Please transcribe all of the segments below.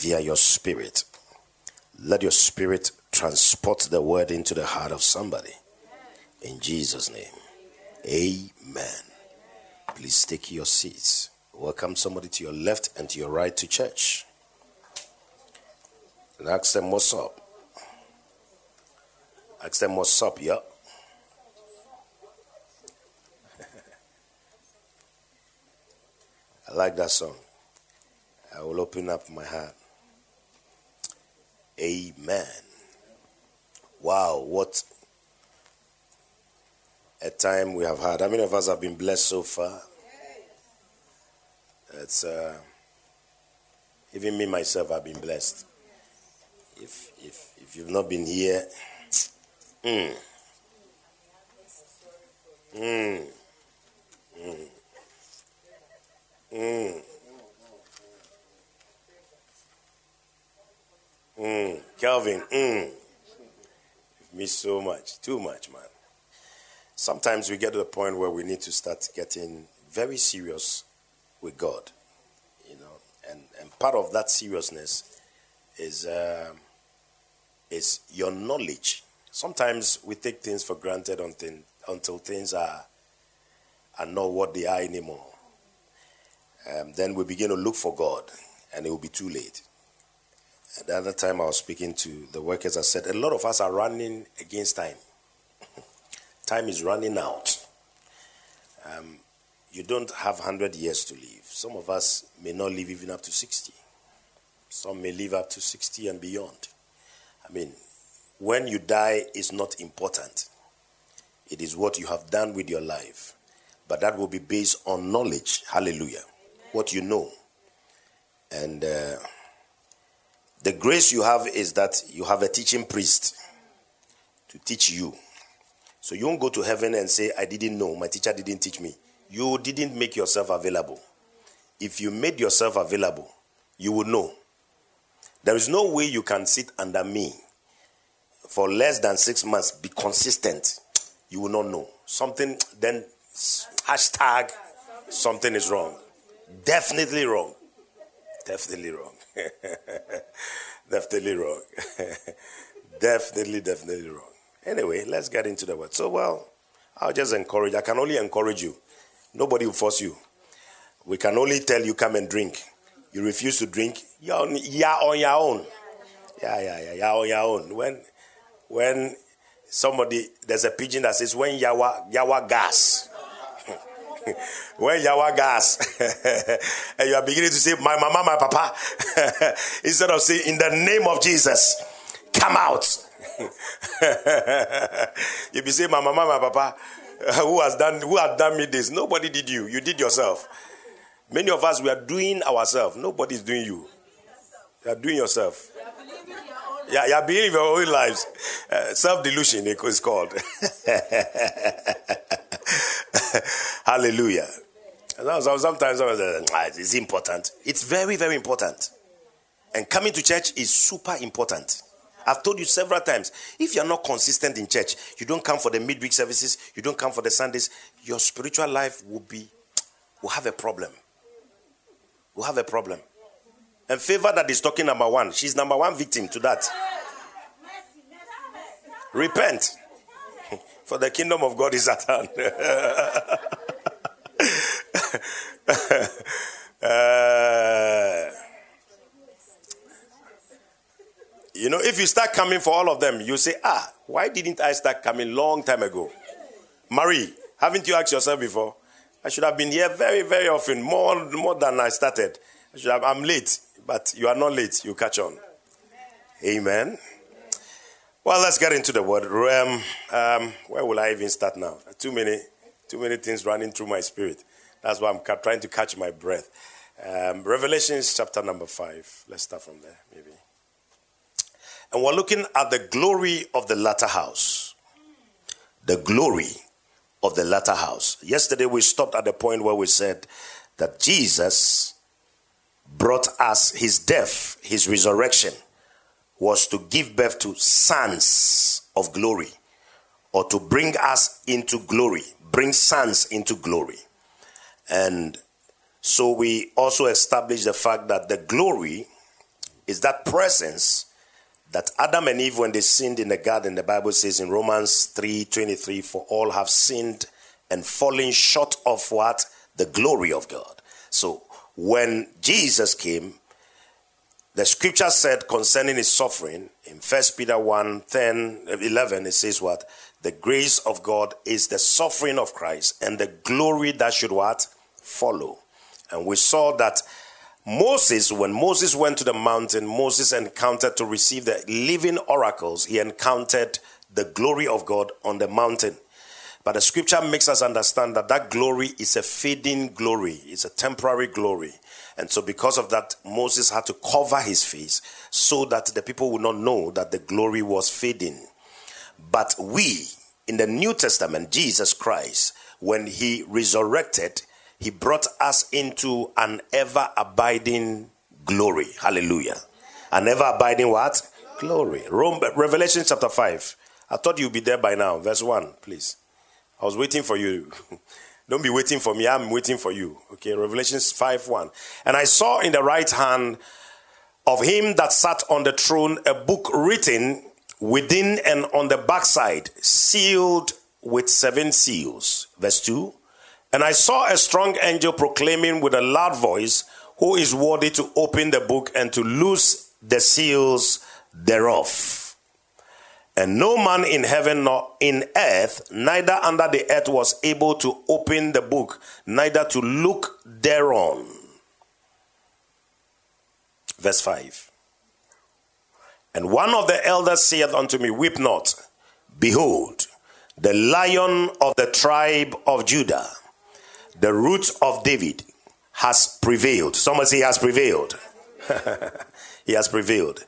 via your spirit. Let your spirit transport the word into the heart of somebody. In Jesus' name. Amen. Please take your seats. Welcome somebody to your left and to your right to church. And ask them what's up. Ask them what's up, yeah. I like that song. I will open up my heart. Amen. Wow, what a time we have had. How many of us have been blessed so far? It's uh, even me myself have been blessed. If if if you've not been here, mm, mm, mm, mm, mm, Calvin, mm. Me so much, too much, man. Sometimes we get to the point where we need to start getting very serious with God, you know, and and part of that seriousness is uh, is your knowledge. Sometimes we take things for granted until until things are are not what they are anymore. Um, then we begin to look for God, and it will be too late. The other time, I was speaking to the workers. I said, a lot of us are running against time. time is running out. Um, you don't have 100 years to live. Some of us may not live even up to 60. Some may live up to 60 and beyond. I mean, when you die is not important. It is what you have done with your life. But that will be based on knowledge. Hallelujah. What you know. And uh, the grace you have is that you have a teaching priest to teach you. So you won't go to heaven and say, I didn't know, my teacher didn't teach me. You didn't make yourself available. If you made yourself available, you would know. There is no way you can sit under me for less than six months, be consistent. You will not know. Something, then hashtag something is wrong. Definitely wrong. Definitely wrong. definitely wrong. definitely, definitely wrong. Anyway, let's get into the word. So, well, I'll just encourage. I can only encourage you. Nobody will force you. We can only tell you come and drink. You refuse to drink, you're on, you're on your own. Yeah, yeah, yeah, you're on your own. When, when somebody, there's a pidgin that says, when yawa, yawa gas. When yawa gas and you are beginning to say my mama my papa. Instead of saying in the name of jesus come out. You be saying my mama my papa who has done who has done me this? Nobody did you. You did yourself. Many of us we are doing ourselves. Nobody is doing you. You are doing yourself. Yeah, you are believing your own lives. Uh, Self delusion is called. Hallelujah. Sometimes uh, ah, it's important. It's very, very important. And coming to church is super important. I've told you several times if you're not consistent in church, you don't come for the midweek services, you don't come for the Sundays, your spiritual life will be will have a problem. Will have a problem. And favor that is talking number one, she's number one victim to that. Repent, for the kingdom of God is at hand. uh, you know, if you start coming for all of them, you say, ah, why didn't I start coming long time ago? Marie, haven't you asked yourself before? I should have been here very, very often, more, more than I started. I I'm late, but you are not late. You catch on. Amen. Well, let's get into the word. Um, um, where will I even start now? Too many, too many things running through my spirit. That's why I'm ca- trying to catch my breath. Um, Revelations chapter number five. Let's start from there, maybe. And we're looking at the glory of the latter house. The glory of the latter house. Yesterday we stopped at the point where we said that Jesus brought us his death, his resurrection, was to give birth to sons of glory or to bring us into glory, bring sons into glory. And so we also established the fact that the glory is that presence that Adam and Eve, when they sinned in the garden, the Bible says in Romans 3 23, for all have sinned and fallen short of what? The glory of God. So when Jesus came, the scripture said concerning his suffering in First Peter 1 10 11, it says what? The grace of God is the suffering of Christ and the glory that should what? Follow. And we saw that Moses, when Moses went to the mountain, Moses encountered to receive the living oracles, he encountered the glory of God on the mountain. But the scripture makes us understand that that glory is a fading glory, it's a temporary glory. And so, because of that, Moses had to cover his face so that the people would not know that the glory was fading. But we, in the New Testament, Jesus Christ, when he resurrected, he brought us into an ever abiding glory. Hallelujah. An ever abiding what? Glory. Rome, Revelation chapter 5. I thought you'd be there by now. Verse 1, please. I was waiting for you. Don't be waiting for me. I'm waiting for you. Okay, Revelation 5 1. And I saw in the right hand of him that sat on the throne a book written within and on the backside, sealed with seven seals. Verse 2. And I saw a strong angel proclaiming with a loud voice, Who is worthy to open the book and to loose the seals thereof? And no man in heaven nor in earth, neither under the earth, was able to open the book, neither to look thereon. Verse 5. And one of the elders saith unto me, Weep not. Behold, the lion of the tribe of Judah the root of David has prevailed. Someone say he has prevailed. he has prevailed.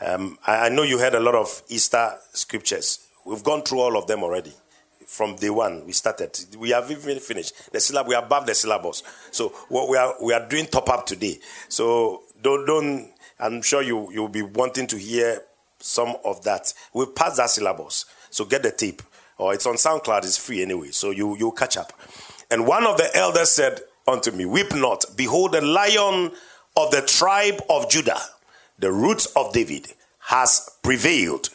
Um, I, I, know you heard a lot of Easter scriptures. We've gone through all of them already. From day one, we started. We have even finished the syllabus. We are above the syllabus. So what we are we are doing top up today. So don't don't. I'm sure you you'll be wanting to hear some of that. We've passed that syllabus. So get the tape, or it's on SoundCloud. It's free anyway. So you you catch up. And one of the elders said unto me, Weep not, behold, the lion of the tribe of Judah, the root of David, has prevailed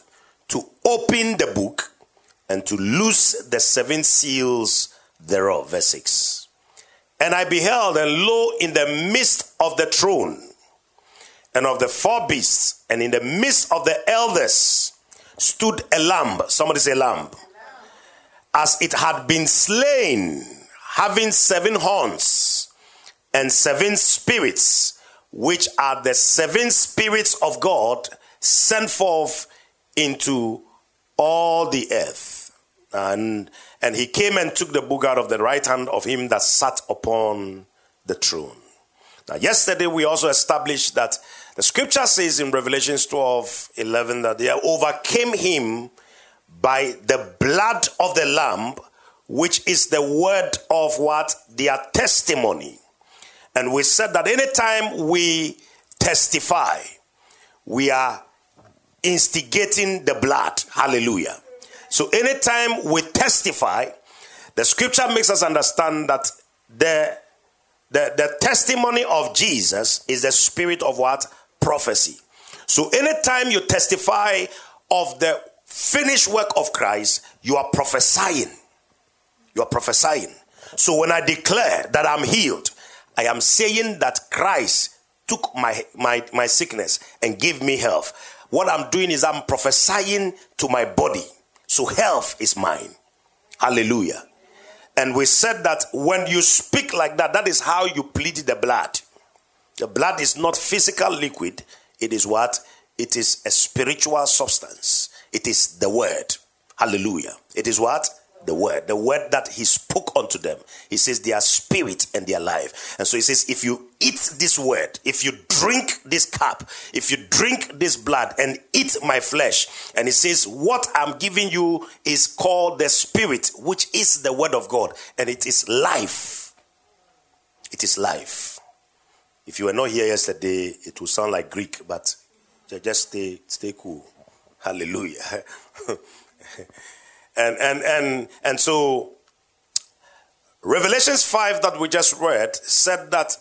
to open the book and to loose the seven seals thereof. Verse 6. And I beheld, and lo, in the midst of the throne and of the four beasts, and in the midst of the elders, stood a lamb. Somebody say, lamb. As it had been slain having seven horns and seven spirits, which are the seven spirits of God sent forth into all the earth. And, and he came and took the book out of the right hand of him that sat upon the throne. Now, yesterday we also established that the scripture says in Revelations 12 11 that they overcame him by the blood of the Lamb which is the word of what? Their testimony. And we said that anytime we testify, we are instigating the blood. Hallelujah. So anytime we testify, the scripture makes us understand that the, the, the testimony of Jesus is the spirit of what? Prophecy. So anytime you testify of the finished work of Christ, you are prophesying. You are prophesying. So when I declare that I'm healed, I am saying that Christ took my, my, my sickness and gave me health. What I'm doing is I'm prophesying to my body. So health is mine. Hallelujah. And we said that when you speak like that, that is how you plead the blood. The blood is not physical liquid, it is what? It is a spiritual substance. It is the word. Hallelujah. It is what? The word, the word that he spoke unto them. He says they are spirit and they are life. And so he says, if you eat this word, if you drink this cup, if you drink this blood and eat my flesh, and he says, what I'm giving you is called the spirit, which is the word of God, and it is life. It is life. If you were not here yesterday, it will sound like Greek, but just stay, stay cool. Hallelujah. And and and and so Revelations 5 that we just read said that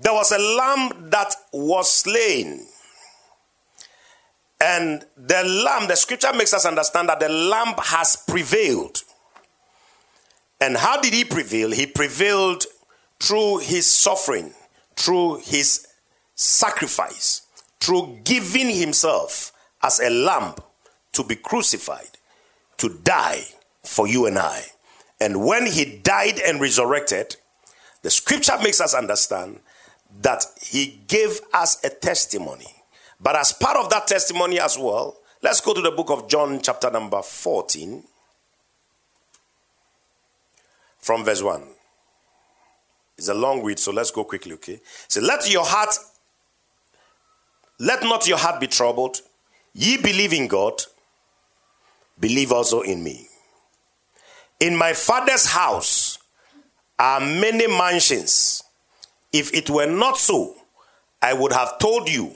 there was a lamb that was slain. And the lamb, the scripture makes us understand that the lamb has prevailed. And how did he prevail? He prevailed through his suffering, through his sacrifice, through giving himself as a lamb to be crucified, to die for you and I. And when he died and resurrected, the scripture makes us understand that he gave us a testimony. But as part of that testimony as well, let's go to the book of John, chapter number 14, from verse 1. It's a long read, so let's go quickly, okay? So let your heart, let not your heart be troubled. Ye believe in God, believe also in me. In my father's house are many mansions. If it were not so, I would have told you,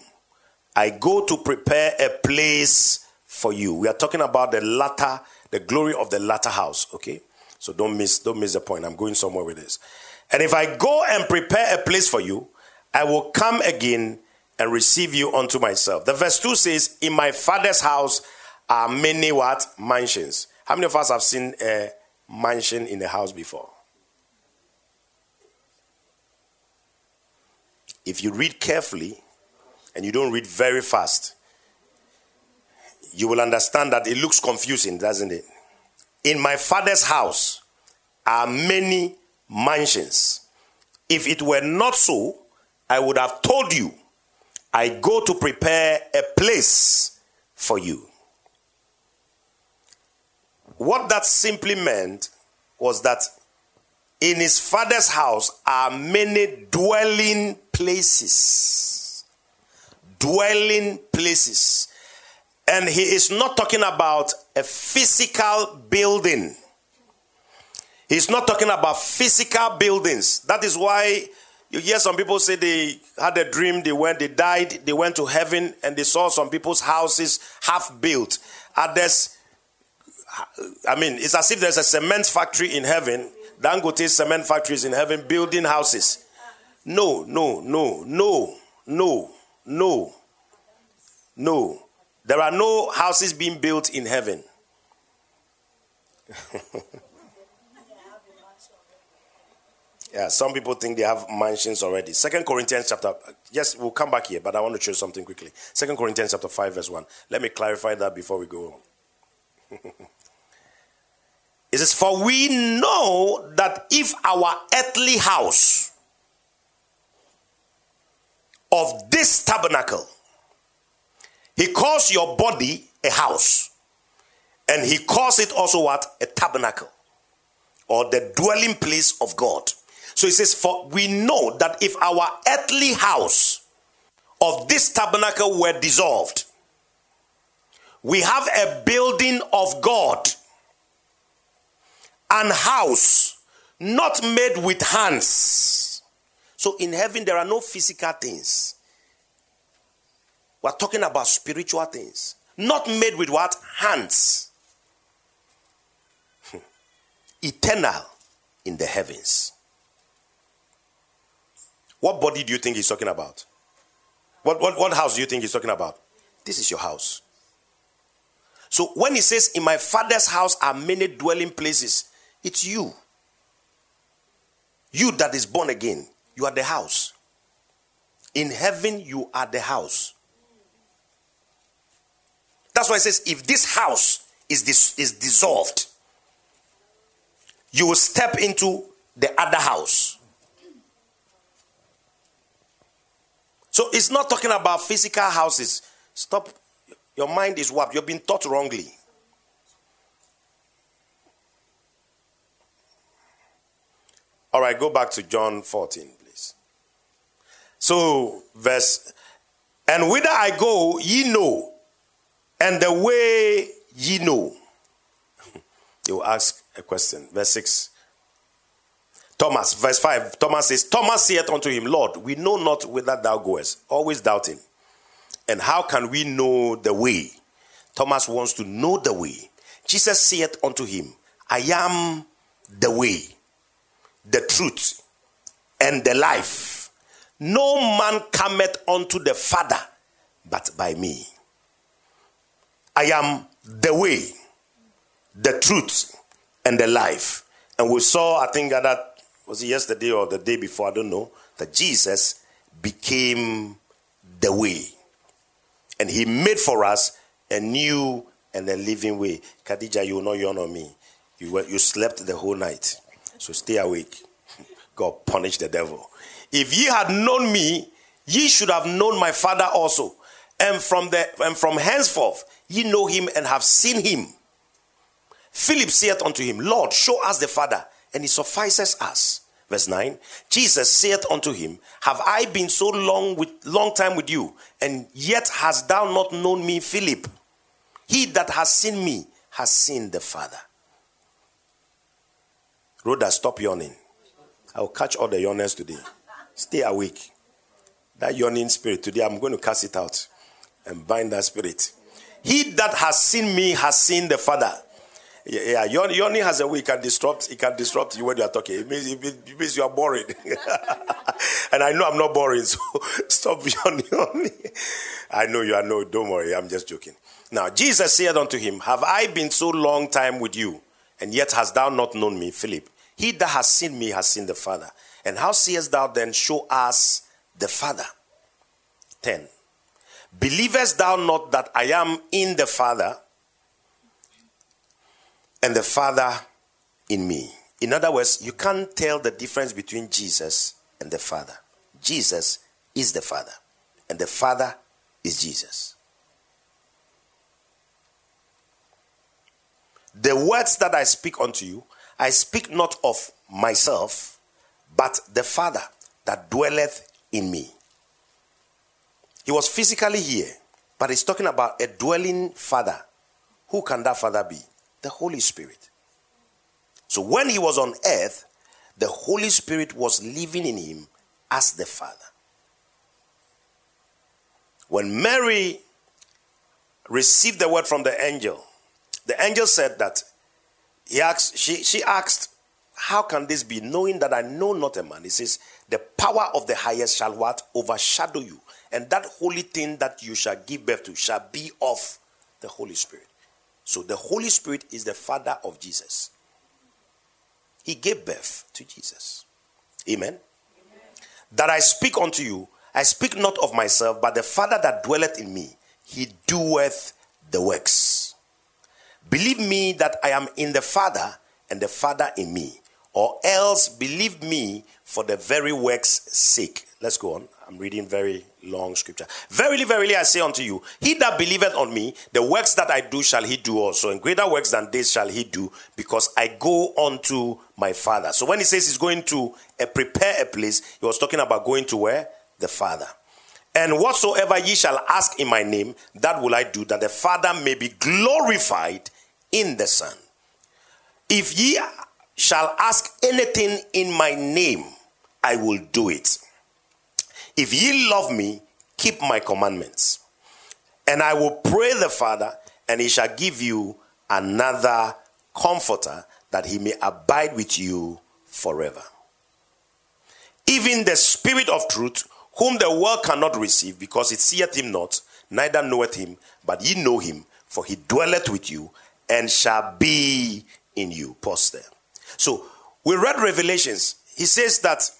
I go to prepare a place for you. We are talking about the latter, the glory of the latter house, okay? So don't miss, don't miss the point. I'm going somewhere with this. And if I go and prepare a place for you, I will come again and receive you unto myself. The verse 2 says, In my father's house are many what? Mansions. How many of us have seen a mansion in a house before? If you read carefully and you don't read very fast, you will understand that it looks confusing, doesn't it? In my father's house are many mansions. If it were not so, I would have told you, I go to prepare a place for you. What that simply meant was that in his father's house are many dwelling places. Dwelling places. And he is not talking about a physical building. He's not talking about physical buildings. That is why you hear some people say they had a dream, they went, they died, they went to heaven, and they saw some people's houses half built. Others, I mean, it's as if there's a cement factory in heaven. Dangote cement factories in heaven building houses. No, no, no, no, no, no, no. There are no houses being built in heaven. Yeah, some people think they have mansions already. Second Corinthians chapter, yes, we'll come back here, but I want to show something quickly. Second Corinthians chapter 5, verse 1. Let me clarify that before we go. it says, For we know that if our earthly house of this tabernacle, he calls your body a house, and he calls it also what? A tabernacle, or the dwelling place of God. So he says, For we know that if our earthly house of this tabernacle were dissolved, we have a building of God, an house not made with hands. So in heaven, there are no physical things. We're talking about spiritual things, not made with what? Hands. Eternal in the heavens. What body do you think he's talking about? What, what, what house do you think he's talking about? This is your house. So when he says, In my father's house are many dwelling places, it's you. You that is born again, you are the house. In heaven, you are the house. That's why it says, if this house is, dis- is dissolved, you will step into the other house. So it's not talking about physical houses. Stop. Your mind is warped. You've been taught wrongly. All right, go back to John 14, please. So, verse, and whither I go, ye know, and the way ye know. you ask a question. Verse 6. Thomas, verse 5, Thomas says, Thomas saith unto him, Lord, we know not whither thou goest, always doubting. And how can we know the way? Thomas wants to know the way. Jesus saith unto him, I am the way, the truth, and the life. No man cometh unto the Father but by me. I am the way, the truth, and the life. And we saw, I think that was it yesterday or the day before, I don't know, that Jesus became the way. And he made for us a new and a living way. Khadija, you will not yawn on me. You, were, you slept the whole night. So stay awake. God punish the devil. If ye had known me, ye should have known my father also. And from the and from henceforth ye know him and have seen him. Philip saith unto him, Lord, show us the Father, and it suffices us. Verse 9 Jesus saith unto him, Have I been so long with long time with you, and yet hast thou not known me, Philip? He that has seen me has seen the Father. Rhoda, stop yawning. I'll catch all the yawners today. Stay awake. That yawning spirit, today I'm going to cast it out and bind that spirit. He that has seen me has seen the Father. Yeah, yeah. yawning has a way. It can disrupt. It can disrupt you when you are talking. It means, it means you are boring. and I know I'm not boring, so stop yawning. I know you are no. Don't worry. I'm just joking. Now Jesus said unto him, Have I been so long time with you, and yet hast thou not known me, Philip? He that has seen me has seen the Father. And how seest thou then show us the Father? 10. Believest thou not that I am in the Father, and the Father in me? In other words, you can't tell the difference between Jesus and the Father. Jesus is the Father, and the Father is Jesus. The words that I speak unto you I speak not of myself, but the Father that dwelleth in me. He was physically here, but he's talking about a dwelling Father. Who can that Father be? The Holy Spirit. So when he was on earth, the Holy Spirit was living in him as the Father. When Mary received the word from the angel, the angel said that he asked, she, she asked, How can this be, knowing that I know not a man? He says, The power of the highest shall what? Overshadow you. And that holy thing that you shall give birth to shall be of the Holy Spirit. So the Holy Spirit is the Father of Jesus. He gave birth to Jesus. Amen. Amen. That I speak unto you, I speak not of myself, but the Father that dwelleth in me, he doeth the works. Believe me that I am in the Father and the Father in me, or else believe me for the very work's sake. Let's go on. I'm reading very long scripture. Verily, verily, I say unto you, he that believeth on me, the works that I do shall he do also, and greater works than this shall he do, because I go unto my Father. So when he says he's going to uh, prepare a place, he was talking about going to where? The Father. And whatsoever ye shall ask in my name, that will I do, that the Father may be glorified in the Son. If ye shall ask anything in my name, I will do it. If ye love me, keep my commandments. And I will pray the Father, and he shall give you another comforter that he may abide with you forever. Even the Spirit of truth, whom the world cannot receive, because it seeth him not, neither knoweth him, but ye know him, for he dwelleth with you and shall be in you. Pause there. So we read Revelations. He says that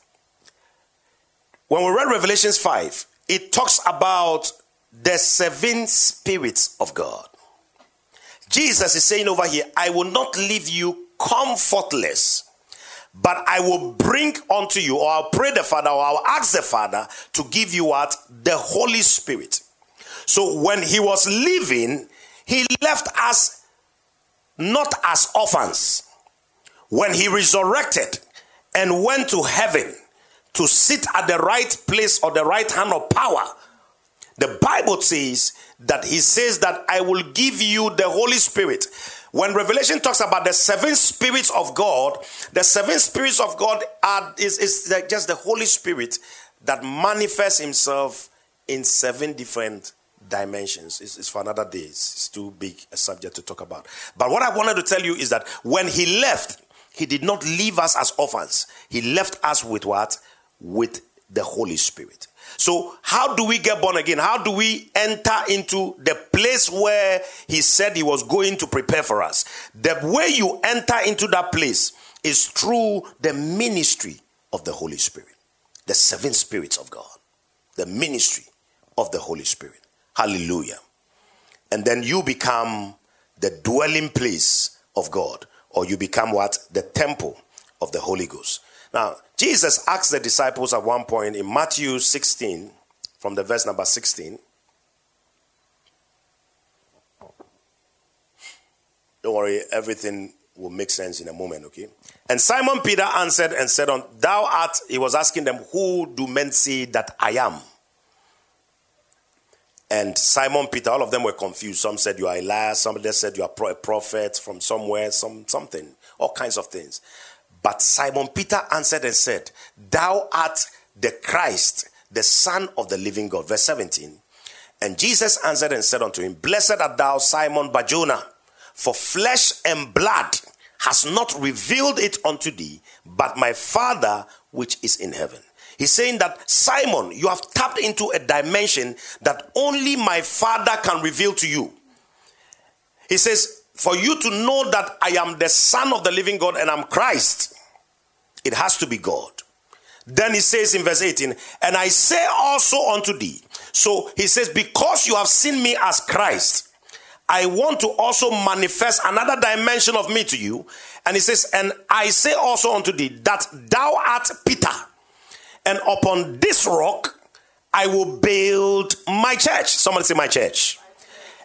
when we read Revelations 5, it talks about the seven spirits of God. Jesus is saying over here, I will not leave you comfortless, but I will bring unto you, or I'll pray the Father, or I'll ask the Father to give you what? The Holy Spirit. So when he was leaving, he left us not as orphans. When he resurrected and went to heaven to sit at the right place or the right hand of power, the Bible says that he says that I will give you the Holy Spirit. When Revelation talks about the seven spirits of God, the seven spirits of God are is, is just the Holy Spirit that manifests himself in seven different dimensions. It's, it's, for another day. It's, it's too big a subject to talk about. But what I wanted to tell you is that when he left, he did not leave us as orphans. He left us with what? With the Holy Spirit. So, how do we get born again? How do we enter into the place where He said He was going to prepare for us? The way you enter into that place is through the ministry of the Holy Spirit, the seven spirits of God, the ministry of the Holy Spirit. Hallelujah. And then you become the dwelling place of God, or you become what? The temple of the Holy Ghost. Now, Jesus asked the disciples at one point in Matthew 16, from the verse number 16. Don't worry, everything will make sense in a moment, okay? And Simon Peter answered and said, on, Thou art, he was asking them, Who do men say that I am? And Simon Peter, all of them were confused. Some said you are Elias, somebody said you are a prophet from somewhere, some something, all kinds of things. But Simon Peter answered and said, Thou art the Christ, the Son of the living God. Verse 17. And Jesus answered and said unto him, Blessed art thou, Simon Barjona, for flesh and blood has not revealed it unto thee, but my Father which is in heaven. He's saying that, Simon, you have tapped into a dimension that only my Father can reveal to you. He says, For you to know that I am the Son of the living God and I'm Christ, it has to be God. Then he says in verse 18, And I say also unto thee. So he says, Because you have seen me as Christ, I want to also manifest another dimension of me to you. And he says, And I say also unto thee that thou art Peter, and upon this rock I will build my church. Somebody say, My church.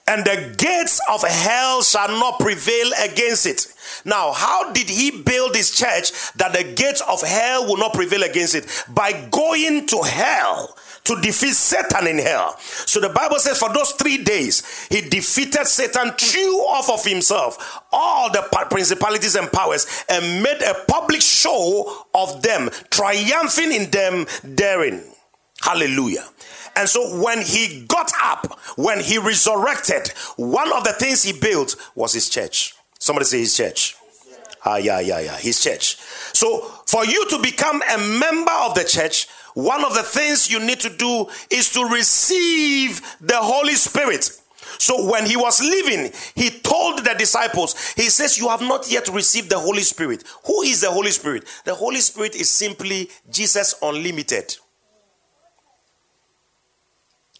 And the gates of hell shall not prevail against it. Now, how did he build his church that the gates of hell will not prevail against it? By going to hell to defeat Satan in hell. So the Bible says for those three days, he defeated Satan, threw off of himself all the principalities and powers, and made a public show of them, triumphing in them therein. Hallelujah. And so when he got up, when he resurrected, one of the things he built was his church. Somebody say his church. Ah, yeah, yeah, yeah, his church. So for you to become a member of the church, one of the things you need to do is to receive the Holy Spirit. So when he was leaving, he told the disciples, he says, You have not yet received the Holy Spirit. Who is the Holy Spirit? The Holy Spirit is simply Jesus Unlimited.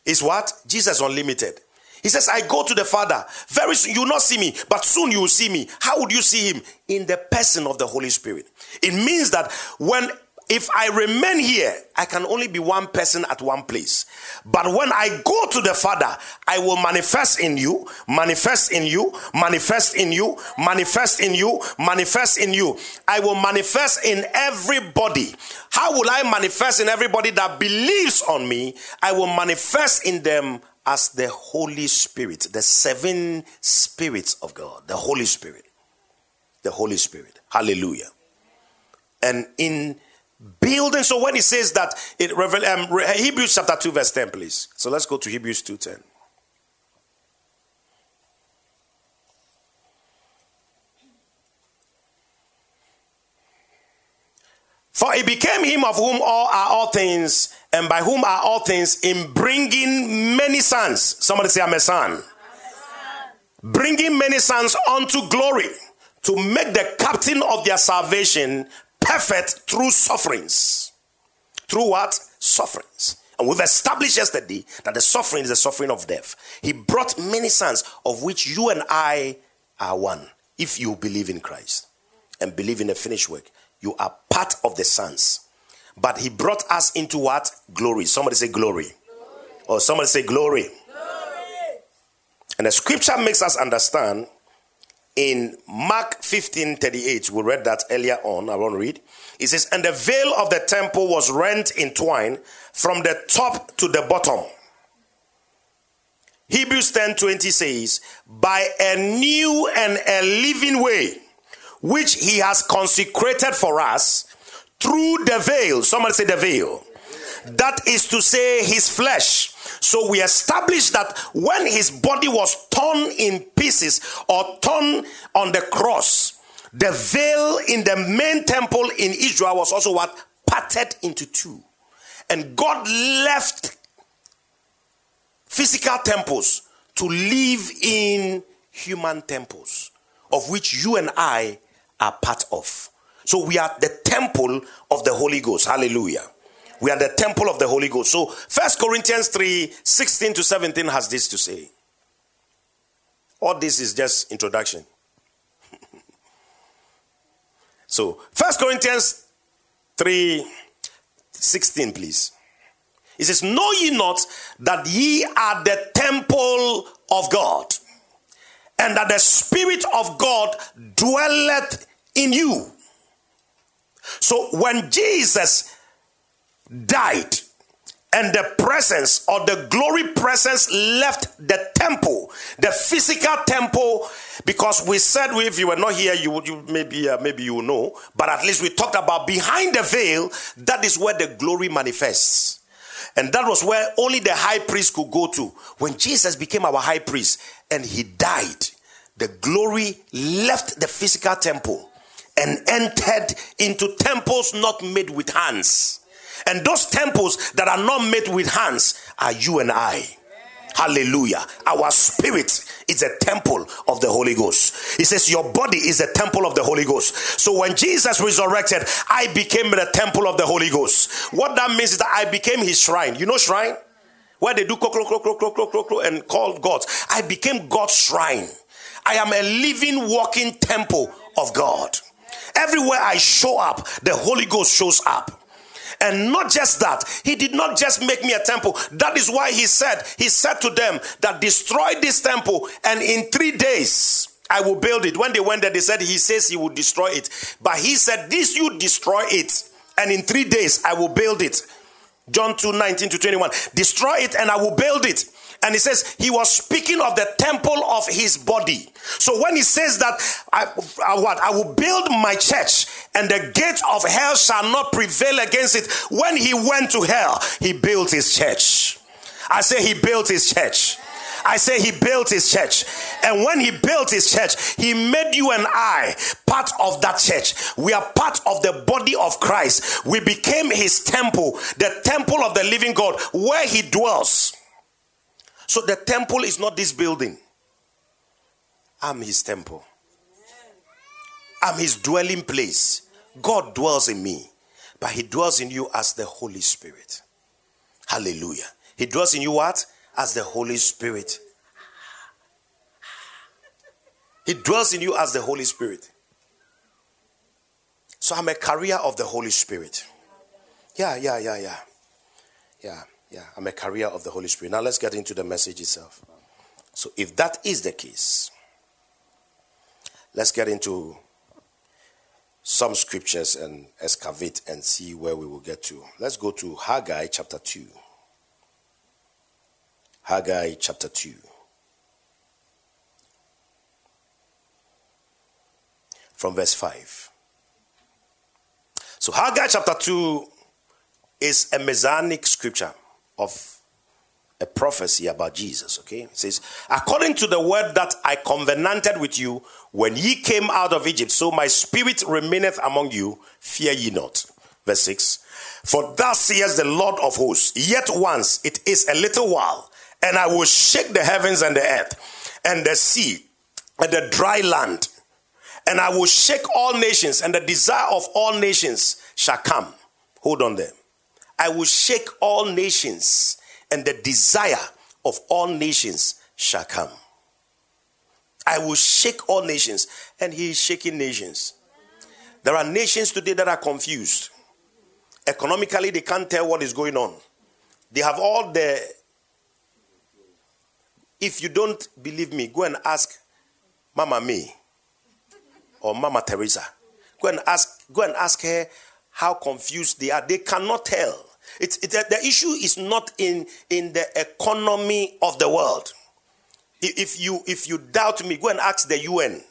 Is what? Jesus Unlimited. He says, I go to the Father. Very soon you will not see me, but soon you will see me. How would you see him? In the person of the Holy Spirit. It means that when if I remain here, I can only be one person at one place. But when I go to the Father, I will manifest in you, manifest in you, manifest in you, manifest in you, manifest in you. I will manifest in everybody. How will I manifest in everybody that believes on me? I will manifest in them as the Holy Spirit, the seven spirits of God, the Holy Spirit. The Holy Spirit. Hallelujah. And in building. So when he says that, it um, Hebrews chapter 2, verse 10, please. So let's go to Hebrews 2:10. For it became him of whom all are all things, and by whom are all things, in bringing many sons. Somebody say, I'm a son. I'm a son. Bringing many sons unto glory, to make the captain of their salvation perfect through sufferings. Through what? Sufferings. And we've established yesterday that the suffering is the suffering of death. He brought many sons, of which you and I are one. If you believe in Christ and believe in the finished work, you are part of the sons. But he brought us into what? Glory. Somebody say glory. glory. Or somebody say glory. glory. And the scripture makes us understand in Mark 15 38, we read that earlier on. I won't read. It says, And the veil of the temple was rent in twine from the top to the bottom. Hebrews 10 20 says, By a new and a living way, which he has consecrated for us through the veil. Somebody say the veil. That is to say, his flesh so we established that when his body was torn in pieces or torn on the cross, the veil in the main temple in Israel was also what? Parted into two. And God left physical temples to live in human temples, of which you and I are part of. So we are the temple of the Holy Ghost. Hallelujah. We are the temple of the Holy Ghost. So First Corinthians 3 16 to 17 has this to say. All this is just introduction. so First Corinthians 3 16, please. It says, Know ye not that ye are the temple of God, and that the Spirit of God dwelleth in you. So when Jesus died and the presence or the glory presence left the temple, the physical temple, because we said if you were not here, you would you maybe uh, maybe you know, but at least we talked about behind the veil. That is where the glory manifests. And that was where only the high priest could go to. When Jesus became our high priest and he died, the glory left the physical temple and entered into temples not made with hands. And those temples that are not made with hands are you and I. Hallelujah. Our spirit is a temple of the Holy Ghost. He says, Your body is a temple of the Holy Ghost. So when Jesus resurrected, I became the temple of the Holy Ghost. What that means is that I became his shrine. You know, shrine? Where they do clo clo clo clo clo clo clo and call God. I became God's shrine. I am a living, walking temple of God. Everywhere I show up, the Holy Ghost shows up. And not just that, he did not just make me a temple. That is why he said, he said to them that destroy this temple and in three days I will build it. When they went there, they said he says he will destroy it. But he said, This you destroy it, and in three days I will build it. John 2 19 to 21. Destroy it and I will build it. And he says he was speaking of the temple of his body. So when he says that, I, I, what I will build my church, and the gates of hell shall not prevail against it. When he went to hell, he built his church. I say he built his church. I say he built his church. And when he built his church, he made you and I part of that church. We are part of the body of Christ. We became his temple, the temple of the living God, where he dwells. So the temple is not this building. I'm his temple. I'm his dwelling place. God dwells in me, but he dwells in you as the Holy Spirit. Hallelujah. He dwells in you what? As the Holy Spirit. He dwells in you as the Holy Spirit. So I'm a carrier of the Holy Spirit. Yeah, yeah, yeah, yeah. Yeah. Yeah, I'm a carrier of the Holy Spirit. Now let's get into the message itself. So, if that is the case, let's get into some scriptures and excavate and see where we will get to. Let's go to Haggai chapter 2. Haggai chapter 2. From verse 5. So, Haggai chapter 2 is a messianic scripture of a prophecy about Jesus, okay? It says, according to the word that I covenanted with you when ye came out of Egypt, so my spirit remaineth among you, fear ye not. Verse 6. For thus says the Lord of hosts, yet once it is a little while, and I will shake the heavens and the earth, and the sea, and the dry land, and I will shake all nations, and the desire of all nations shall come. Hold on there. I will shake all nations, and the desire of all nations shall come. I will shake all nations, and he is shaking nations. There are nations today that are confused. Economically, they can't tell what is going on. They have all the. If you don't believe me, go and ask Mama May or Mama Teresa. Go and ask. Go and ask her how confused they are. They cannot tell. It's, it, the issue is not in, in the economy of the world. If you, if you doubt me, go and ask the UN.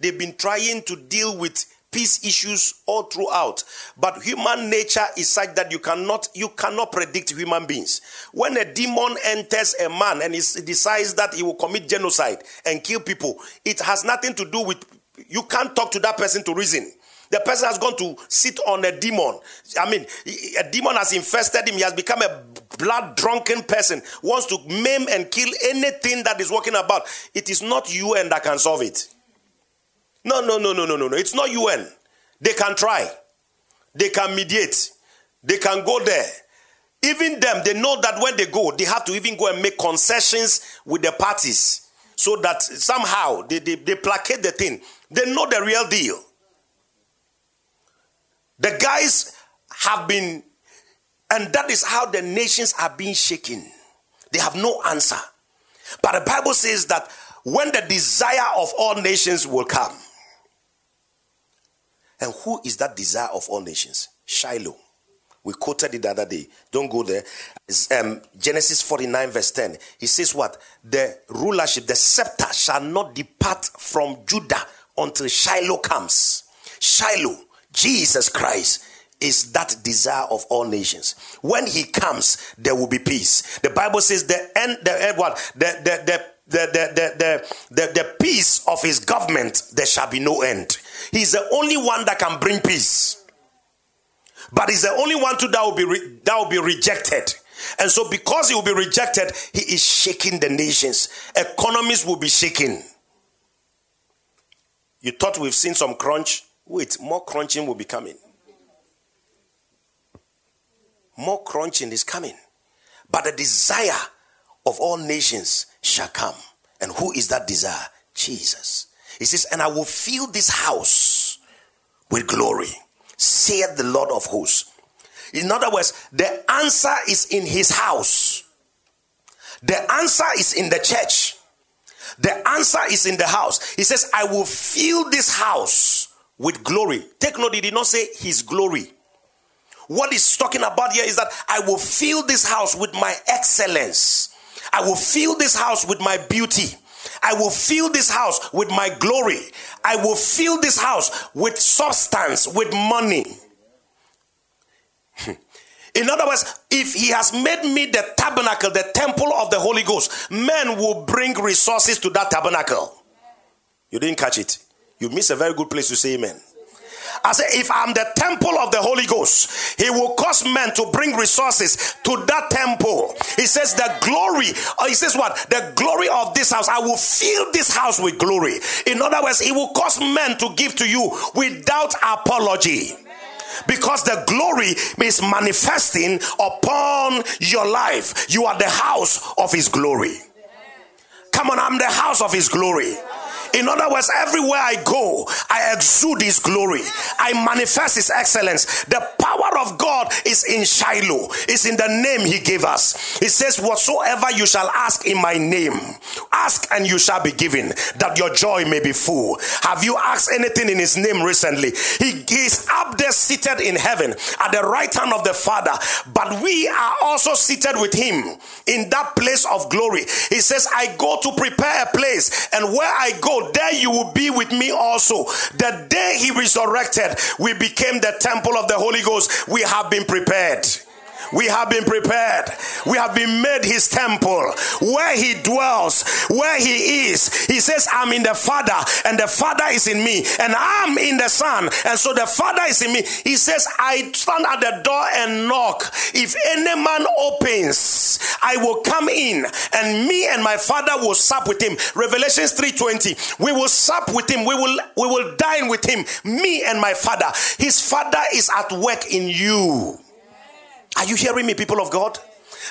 They've been trying to deal with peace issues all throughout but human nature is such that you cannot you cannot predict human beings when a demon enters a man and he decides that he will commit genocide and kill people it has nothing to do with you can't talk to that person to reason The person has gone to sit on a demon. I mean, a demon has infested him. He has become a blood drunken person, wants to maim and kill anything that is walking about. It is not UN that can solve it. No, no, no, no, no, no, no. It's not UN. They can try, they can mediate, they can go there. Even them, they know that when they go, they have to even go and make concessions with the parties so that somehow they, they, they placate the thing. They know the real deal. The guys have been, and that is how the nations are being shaken. They have no answer. But the Bible says that when the desire of all nations will come, and who is that desire of all nations? Shiloh. We quoted it the other day. Don't go there. Um, Genesis 49, verse 10. He says, What? The rulership, the scepter shall not depart from Judah until Shiloh comes. Shiloh, Jesus Christ, is that desire of all nations. When he comes, there will be peace. The Bible says the end, the end what? The, the, the, the, the, the, the, the peace of his government, there shall be no end. He's the only one that can bring peace. But he's the only one too that will be re- that will be rejected. And so because he will be rejected, he is shaking the nations. Economies will be shaking. You thought we've seen some crunch? Wait, more crunching will be coming. More crunching is coming. But the desire of all nations shall come. And who is that desire? Jesus. He says, And I will fill this house with glory, saith the Lord of hosts. In other words, the answer is in his house. The answer is in the church. The answer is in the house. He says, I will fill this house with glory. Take note, he did not say his glory. What he's talking about here is that I will fill this house with my excellence. I will fill this house with my beauty. I will fill this house with my glory. I will fill this house with substance, with money. In other words, if he has made me the tabernacle, the temple of the Holy Ghost, men will bring resources to that tabernacle. You didn't catch it. You miss a very good place to say amen. I say, if I'm the temple of the Holy Ghost, He will cause men to bring resources to that temple. He says, the glory, uh, he says, what? The glory of this house, I will fill this house with glory. In other words, He will cause men to give to you without apology because the glory is manifesting upon your life. You are the house of His glory. Come on, I'm the house of His glory. In other words, everywhere I go, I exude His glory. I manifest His excellence. The power of God is in Shiloh, it's in the name He gave us. He says, Whatsoever you shall ask in my name, ask and you shall be given, that your joy may be full. Have you asked anything in His name recently? He is up there seated in heaven at the right hand of the Father, but we are also seated with Him in that place of glory. He says, I go to prepare a place, and where I go, Oh, there you will be with me also. The day he resurrected, we became the temple of the Holy Ghost. We have been prepared. We have been prepared. We have been made his temple where he dwells, where he is. He says, I'm in the Father, and the Father is in me, and I'm in the Son, and so the Father is in me. He says, I stand at the door and knock. If any man opens, I will come in, and me and my Father will sup with him. Revelations 3:20. We will sup with him, we will we will dine with him, me and my Father. His Father is at work in you. Are you hearing me, people of God?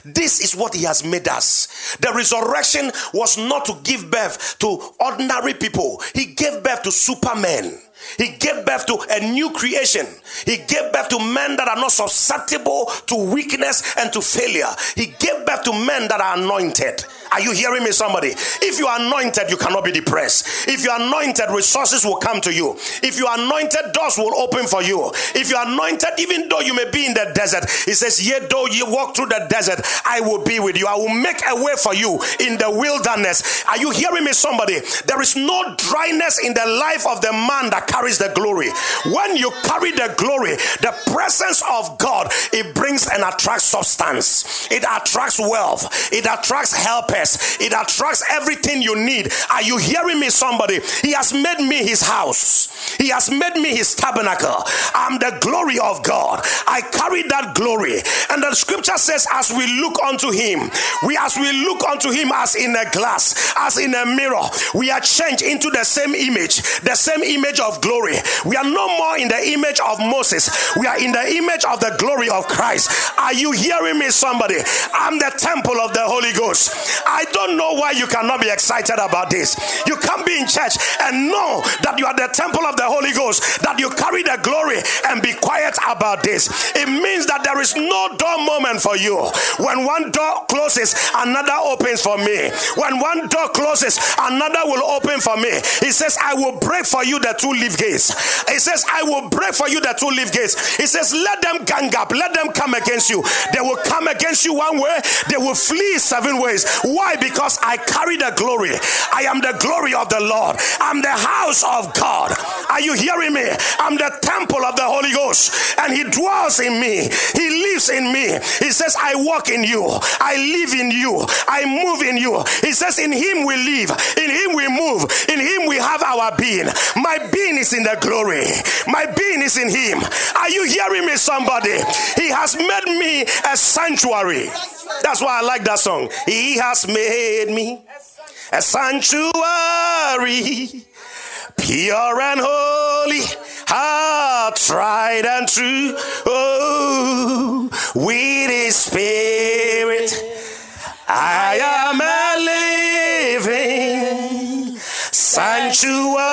This is what he has made us. The resurrection was not to give birth to ordinary people, he gave birth to supermen. He gave birth to a new creation. He gave birth to men that are not susceptible to weakness and to failure. He gave birth to men that are anointed. Are you hearing me, somebody? If you are anointed, you cannot be depressed. If you are anointed, resources will come to you. If you are anointed, doors will open for you. If you are anointed, even though you may be in the desert, he says, Yet though you walk through the desert, I will be with you. I will make a way for you in the wilderness. Are you hearing me, somebody? There is no dryness in the life of the man that carries the glory. When you carry the glory, the presence of God, it brings and attracts substance, it attracts wealth, it attracts helpers Yes, it attracts everything you need. Are you hearing me, somebody? He has made me his house, he has made me his tabernacle. I'm the glory of God. I carry that glory. And the scripture says, as we look unto him, we as we look unto him as in a glass, as in a mirror, we are changed into the same image, the same image of glory. We are no more in the image of Moses, we are in the image of the glory of Christ. Are you hearing me, somebody? I'm the temple of the Holy Ghost. I don't know why you cannot be excited about this. You can't be in church and know that you are the temple of the Holy Ghost, that you carry the glory and be quiet about this. It means that there is no door moment for you. When one door closes, another opens for me. When one door closes, another will open for me. He says, I will break for you the two leaf gates. He says, I will break for you the two leaf gates. He says, Let them gang up, let them come against you. They will come against you one way, they will flee seven ways. Why? Because I carry the glory. I am the glory of the Lord. I'm the house of God. Are you hearing me? I'm the temple of the Holy Ghost, and He dwells in me. He lives in me. He says, I walk in you, I live in you, I move in you. He says, In Him we live, in Him we move, in Him we have our being. My being is in the glory, my being is in Him. Are you hearing me, somebody? He has made me a sanctuary. That's why I like that song. He has made me a sanctuary, pure and holy, ah, tried and true. Oh, with His Spirit, I am a living sanctuary,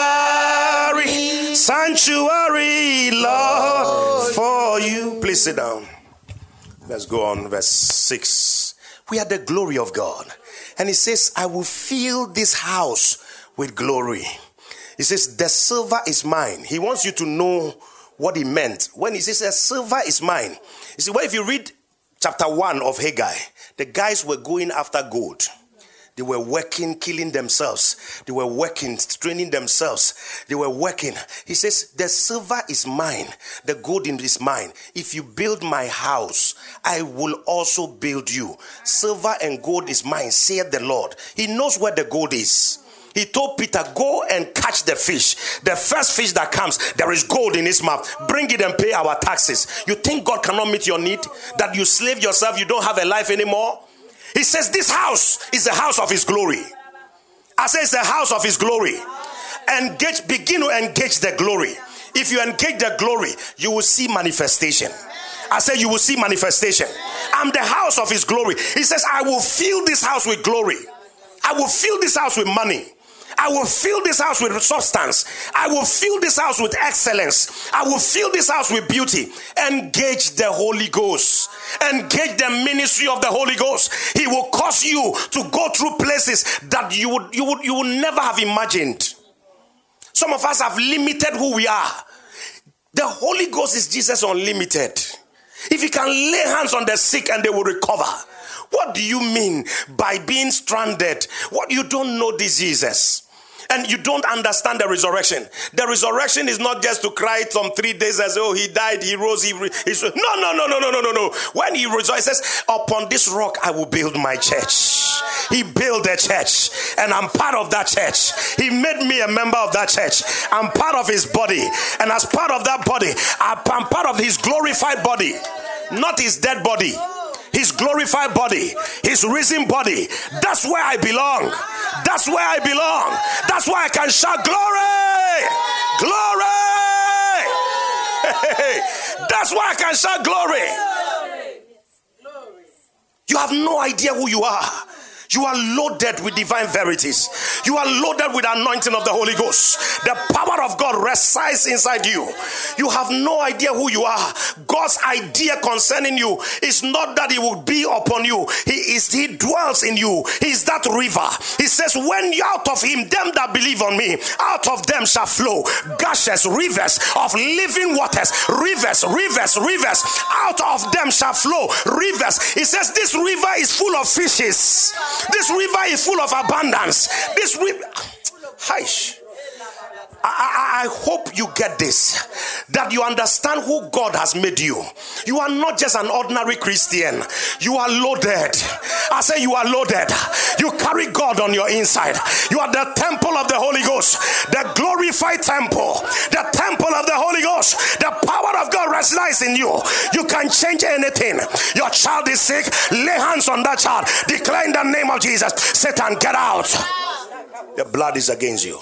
sanctuary, Lord, for you. Please sit down. Let's go on, verse 6. We are the glory of God. And he says, I will fill this house with glory. He says, The silver is mine. He wants you to know what he meant. When he says, The silver is mine. You see, well, if you read chapter 1 of Haggai, the guys were going after gold. They were working, killing themselves. They were working, straining themselves. They were working. He says, The silver is mine, the gold is mine. If you build my house, I will also build you. Silver and gold is mine, saith the Lord. He knows where the gold is. He told Peter, Go and catch the fish. The first fish that comes, there is gold in his mouth. Bring it and pay our taxes. You think God cannot meet your need? That you slave yourself, you don't have a life anymore? He says, This house is the house of his glory. I say it's the house of his glory. Engage, begin to engage the glory. If you engage the glory, you will see manifestation. I say you will see manifestation. I'm the house of his glory. He says, I will fill this house with glory. I will fill this house with money. I will fill this house with substance. I will fill this house with excellence. I will fill this house with beauty. Engage the Holy Ghost. Engage the ministry of the Holy Ghost. He will cause you to go through places that you would you would you would never have imagined. Some of us have limited who we are. The Holy Ghost is Jesus unlimited. If he can lay hands on the sick and they will recover. What do you mean by being stranded? What you don't know diseases and you don't understand the resurrection. The resurrection is not just to cry some three days as oh he died, he rose, he re- he's no no no no no no no no. When he rejoices, upon this rock I will build my church. He built a church, and I'm part of that church. He made me a member of that church. I'm part of his body, and as part of that body, I'm part of his glorified body, not his dead body his glorified body, his risen body. That's where I belong. That's where I belong. That's why I can shout glory, glory. That's why I can shout glory. You have no idea who you are. You are loaded with divine verities. You are loaded with anointing of the Holy Ghost. The power of God resides inside you. You have no idea who you are. God's idea concerning you is not that He will be upon you. He is He dwells in you. He is that river. He says, "When you out of Him, them that believe on Me, out of them shall flow gushes, rivers of living waters, rivers, rivers, rivers. Out of them shall flow rivers." He says, "This river is full of fishes." This river is full of abundance. This river. Hush. I, hope you get this that you understand who God has made you. You are not just an ordinary Christian, you are loaded. I say you are loaded. You carry God on your inside. You are the temple of the Holy Ghost, the glorified temple, the temple of the Holy Ghost. The power of God resides in you. You can change anything. Your child is sick, lay hands on that child, declare in the name of Jesus, Satan, get out. The blood is against you.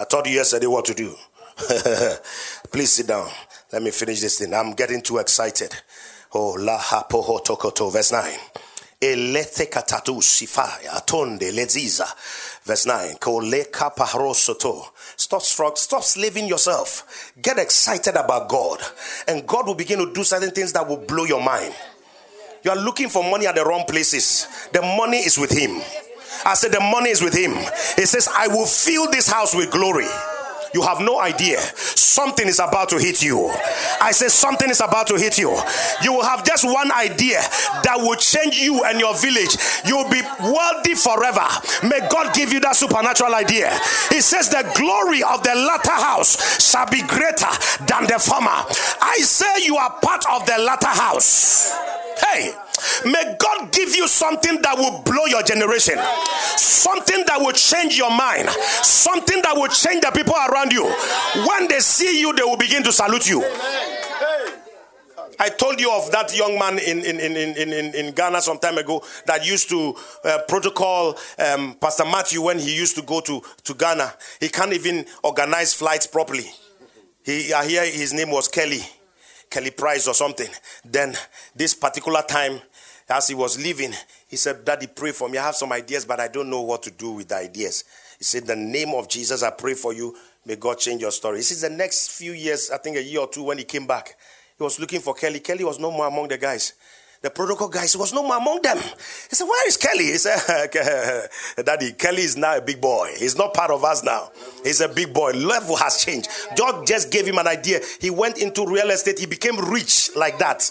I told you yesterday what to do. Please sit down. Let me finish this thing. I'm getting too excited. Oh, la hapoho tokoto, verse 9. Elete katatu sifa atonde leziza. Verse 9. Koleka paharosoto. Stop struggle, stop slaving yourself. Get excited about God. And God will begin to do certain things that will blow your mind. You are looking for money at the wrong places. The money is with Him. I said, The money is with Him. He says, I will fill this house with glory. You have no idea. Something is about to hit you. I say something is about to hit you. You will have just one idea that will change you and your village. You will be wealthy forever. May God give you that supernatural idea. He says, The glory of the latter house shall be greater than the former. I say you are part of the latter house. Hey, may God give you something that will blow your generation, something that will change your mind, something that will change the people around you. When they see you, they will begin to salute you. I told you of that young man in, in, in, in, in, in Ghana some time ago that used to uh, protocol um, Pastor Matthew when he used to go to, to Ghana. He can't even organize flights properly. He, I hear his name was Kelly. Kelly Price or something. Then this particular time, as he was leaving, he said, Daddy, pray for me. I have some ideas, but I don't know what to do with the ideas. He said, The name of Jesus, I pray for you. May God change your story. He says the next few years, I think a year or two, when he came back, he was looking for Kelly. Kelly was no more among the guys. The protocol guys was no more among them. He said, Where is Kelly? He said, Daddy, Kelly is now a big boy. He's not part of us now. He's a big boy. Level has changed. God just gave him an idea. He went into real estate. He became rich like that.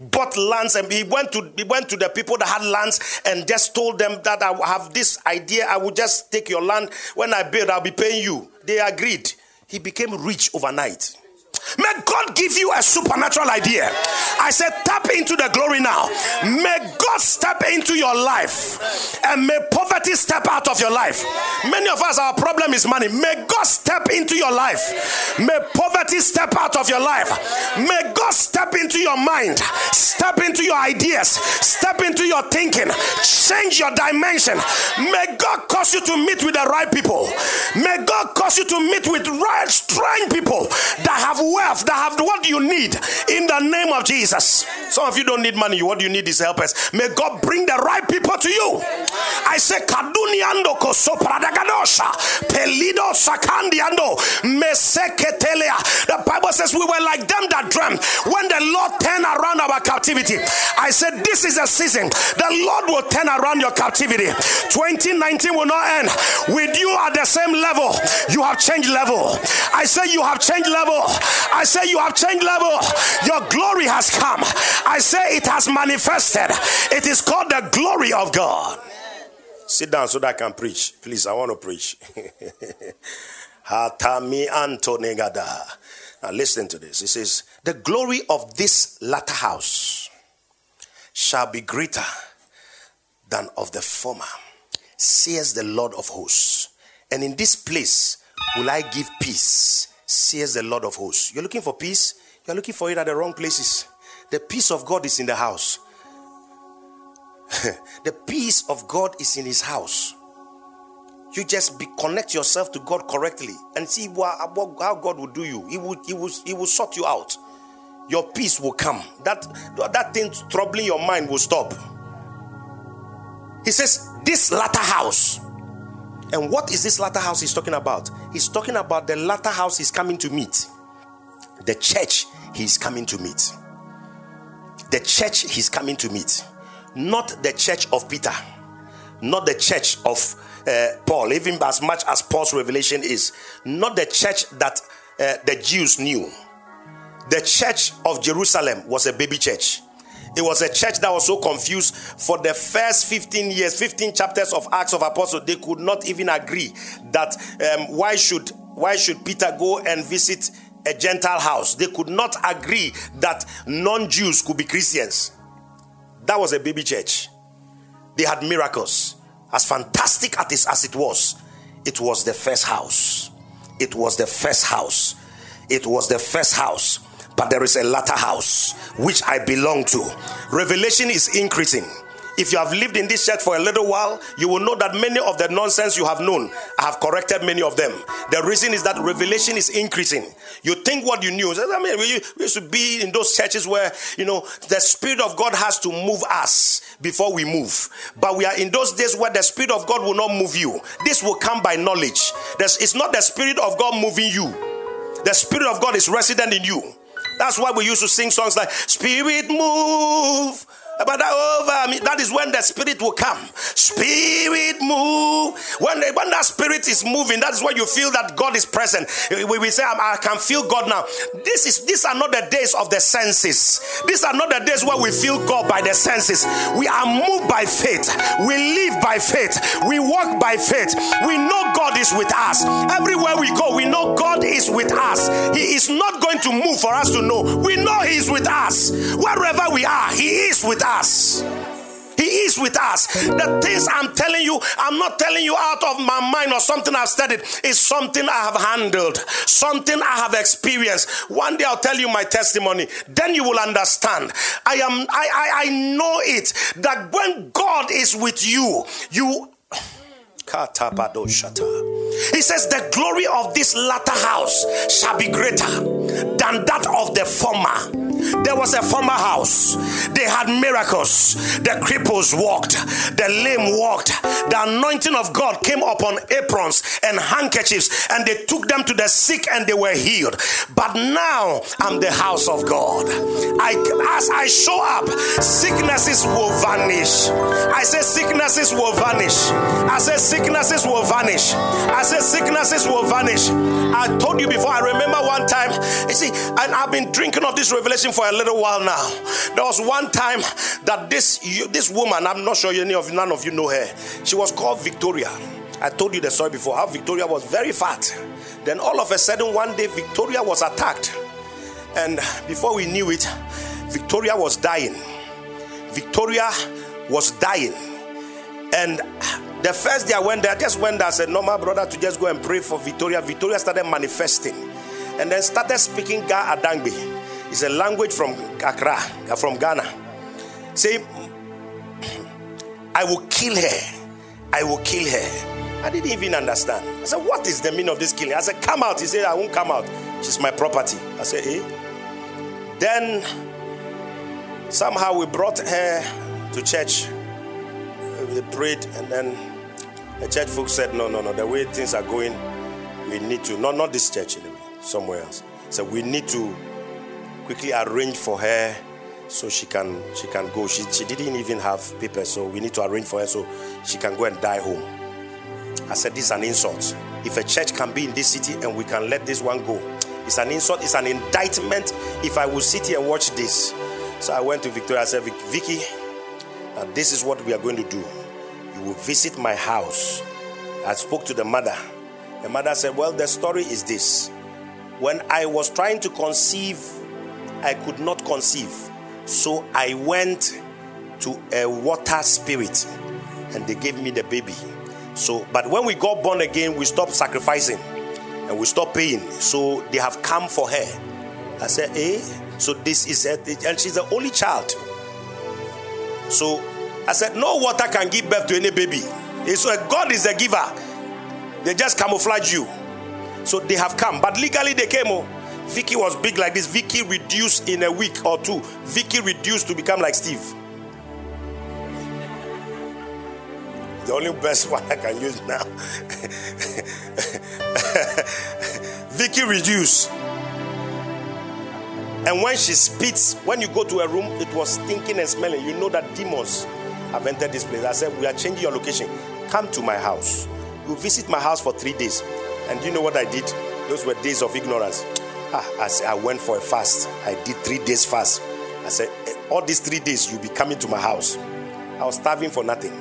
Bought lands and he went to he went to the people that had lands and just told them that I have this idea. I will just take your land. When I build, I'll be paying you. They agreed. He became rich overnight. May God give you a supernatural idea. I said, tap into the glory now. May God step into your life and may poverty step out of your life. Many of us, our problem is money. May God step into your life. May poverty step out of your life. May God step into your mind, step into your ideas, step into your thinking, change your dimension. May God cause you to meet with the right people. May God cause you to meet with right, strange people that have wealth, that have what you need in the name of Jesus. Some of you don't need money. What you need is helpers. May God bring the right people to you. I say, Kaduniando kosopradaganosha, pelido sakandiando, meseketelea. The Bible says we were like them that dreamt when the Lord turned around our captivity. I said, This is a season. The Lord will turn around your captivity. 2019 will not end with you at the same level. You have changed level. I say, You have changed level. I say you have changed level. Your glory has come. I say it has manifested. It is called the glory of God. Sit down so that I can preach. Please, I want to preach. Hatami Antonegada. Now listen to this. It says, The glory of this latter house shall be greater than of the former, says the Lord of hosts. And in this place will I give peace says the Lord of hosts. You're looking for peace, you're looking for it at the wrong places. The peace of God is in the house. the peace of God is in his house. You just be, connect yourself to God correctly and see what, how God will do you. He will, he, will, he will sort you out. Your peace will come. That, that thing troubling your mind will stop. He says, This latter house and what is this latter house he's talking about? He's talking about the latter house he's coming to meet. The church he's coming to meet. The church he's coming to meet. Not the church of Peter. Not the church of uh, Paul, even as much as Paul's revelation is. Not the church that uh, the Jews knew. The church of Jerusalem was a baby church. It was a church that was so confused for the first 15 years, 15 chapters of Acts of Apostles. They could not even agree that um, why should why should Peter go and visit a Gentile house? They could not agree that non-Jews could be Christians. That was a baby church. They had miracles, as fantastic as as it was, it was the first house. It was the first house. It was the first house. But there is a latter house which I belong to. Revelation is increasing. If you have lived in this church for a little while, you will know that many of the nonsense you have known, I have corrected many of them. The reason is that revelation is increasing. You think what you knew. I mean, we used to be in those churches where, you know, the Spirit of God has to move us before we move. But we are in those days where the Spirit of God will not move you. This will come by knowledge. It's not the Spirit of God moving you, the Spirit of God is resident in you. That's why we used to sing songs like Spirit Move but that over that is when the spirit will come. Spirit move. When, the, when that spirit is moving, that is when you feel that God is present. We, we say, I can feel God now. This is these are not the days of the senses. These are not the days where we feel God by the senses. We are moved by faith. We live by faith. We walk by faith. We know God is with us. Everywhere we go, we know God is with us. He is not going to move for us to know. We know He is with us. Wherever we are, He is with us us. He is with us. The things I'm telling you, I'm not telling you out of my mind or something I've studied. It's something I have handled, something I have experienced. One day I'll tell you my testimony. Then you will understand. I am. I. I, I know it that when God is with you, you. He says, The glory of this latter house shall be greater than that of the former. There was a former house. They had miracles. The cripples walked, the lame walked. The anointing of God came upon aprons and handkerchiefs, and they took them to the sick and they were healed. But now I'm the house of God. I, as I show up, sicknesses will vanish. I say sicknesses will vanish. I say sicknesses will vanish. I say sicknesses will vanish. I told you before. I remember one time. You see, and I've been drinking of this revelation for a little while now. There was one time that this this woman, I'm not sure any of none of you know her. She was called Victoria. I told you the story before how Victoria was very fat. Then all of a sudden one day Victoria was attacked. And before we knew it, Victoria was dying. Victoria was dying. And the first day I went there, I just went there. I said, No, my brother, to just go and pray for Victoria. Victoria started manifesting and then started speaking Ga Adangbe. It's a language from Accra, from Ghana. Say, I will kill her. I will kill her. I didn't even understand. I said, What is the meaning of this killing? I said, Come out. He said, I won't come out. She's my property. I said, Eh? Then somehow we brought her to church. We prayed, and then the church folks said, No, no, no. The way things are going, we need to, not, not this church anyway, somewhere else. So we need to quickly arrange for her so she can she can go. She, she didn't even have papers, so we need to arrange for her so she can go and die home. I said, This is an insult. If a church can be in this city and we can let this one go, it's an insult, it's an indictment if I will sit here and watch this. So I went to Victoria. I said, Vicky, uh, this is what we are going to do. Will visit my house. I spoke to the mother. The mother said, Well, the story is this. When I was trying to conceive I could not conceive. So I went to a water spirit and they gave me the baby. So, but when we got born again, we stopped sacrificing and we stopped paying. So they have come for her. I said, eh? So this is a, and she's the only child. So I said, no water can give birth to any baby. It's so God is the giver. They just camouflage you. So they have come, but legally they came. Oh. Vicky was big like this. Vicky reduced in a week or two. Vicky reduced to become like Steve. The only best one I can use now. Vicky reduced. And when she spits, when you go to a room, it was stinking and smelling. You know that demons have entered this place. I said, We are changing your location. Come to my house. You visit my house for three days. And you know what I did? Those were days of ignorance. Ah, I, I went for a fast. I did three days fast. I said, eh, all these three days you'll be coming to my house. I was starving for nothing.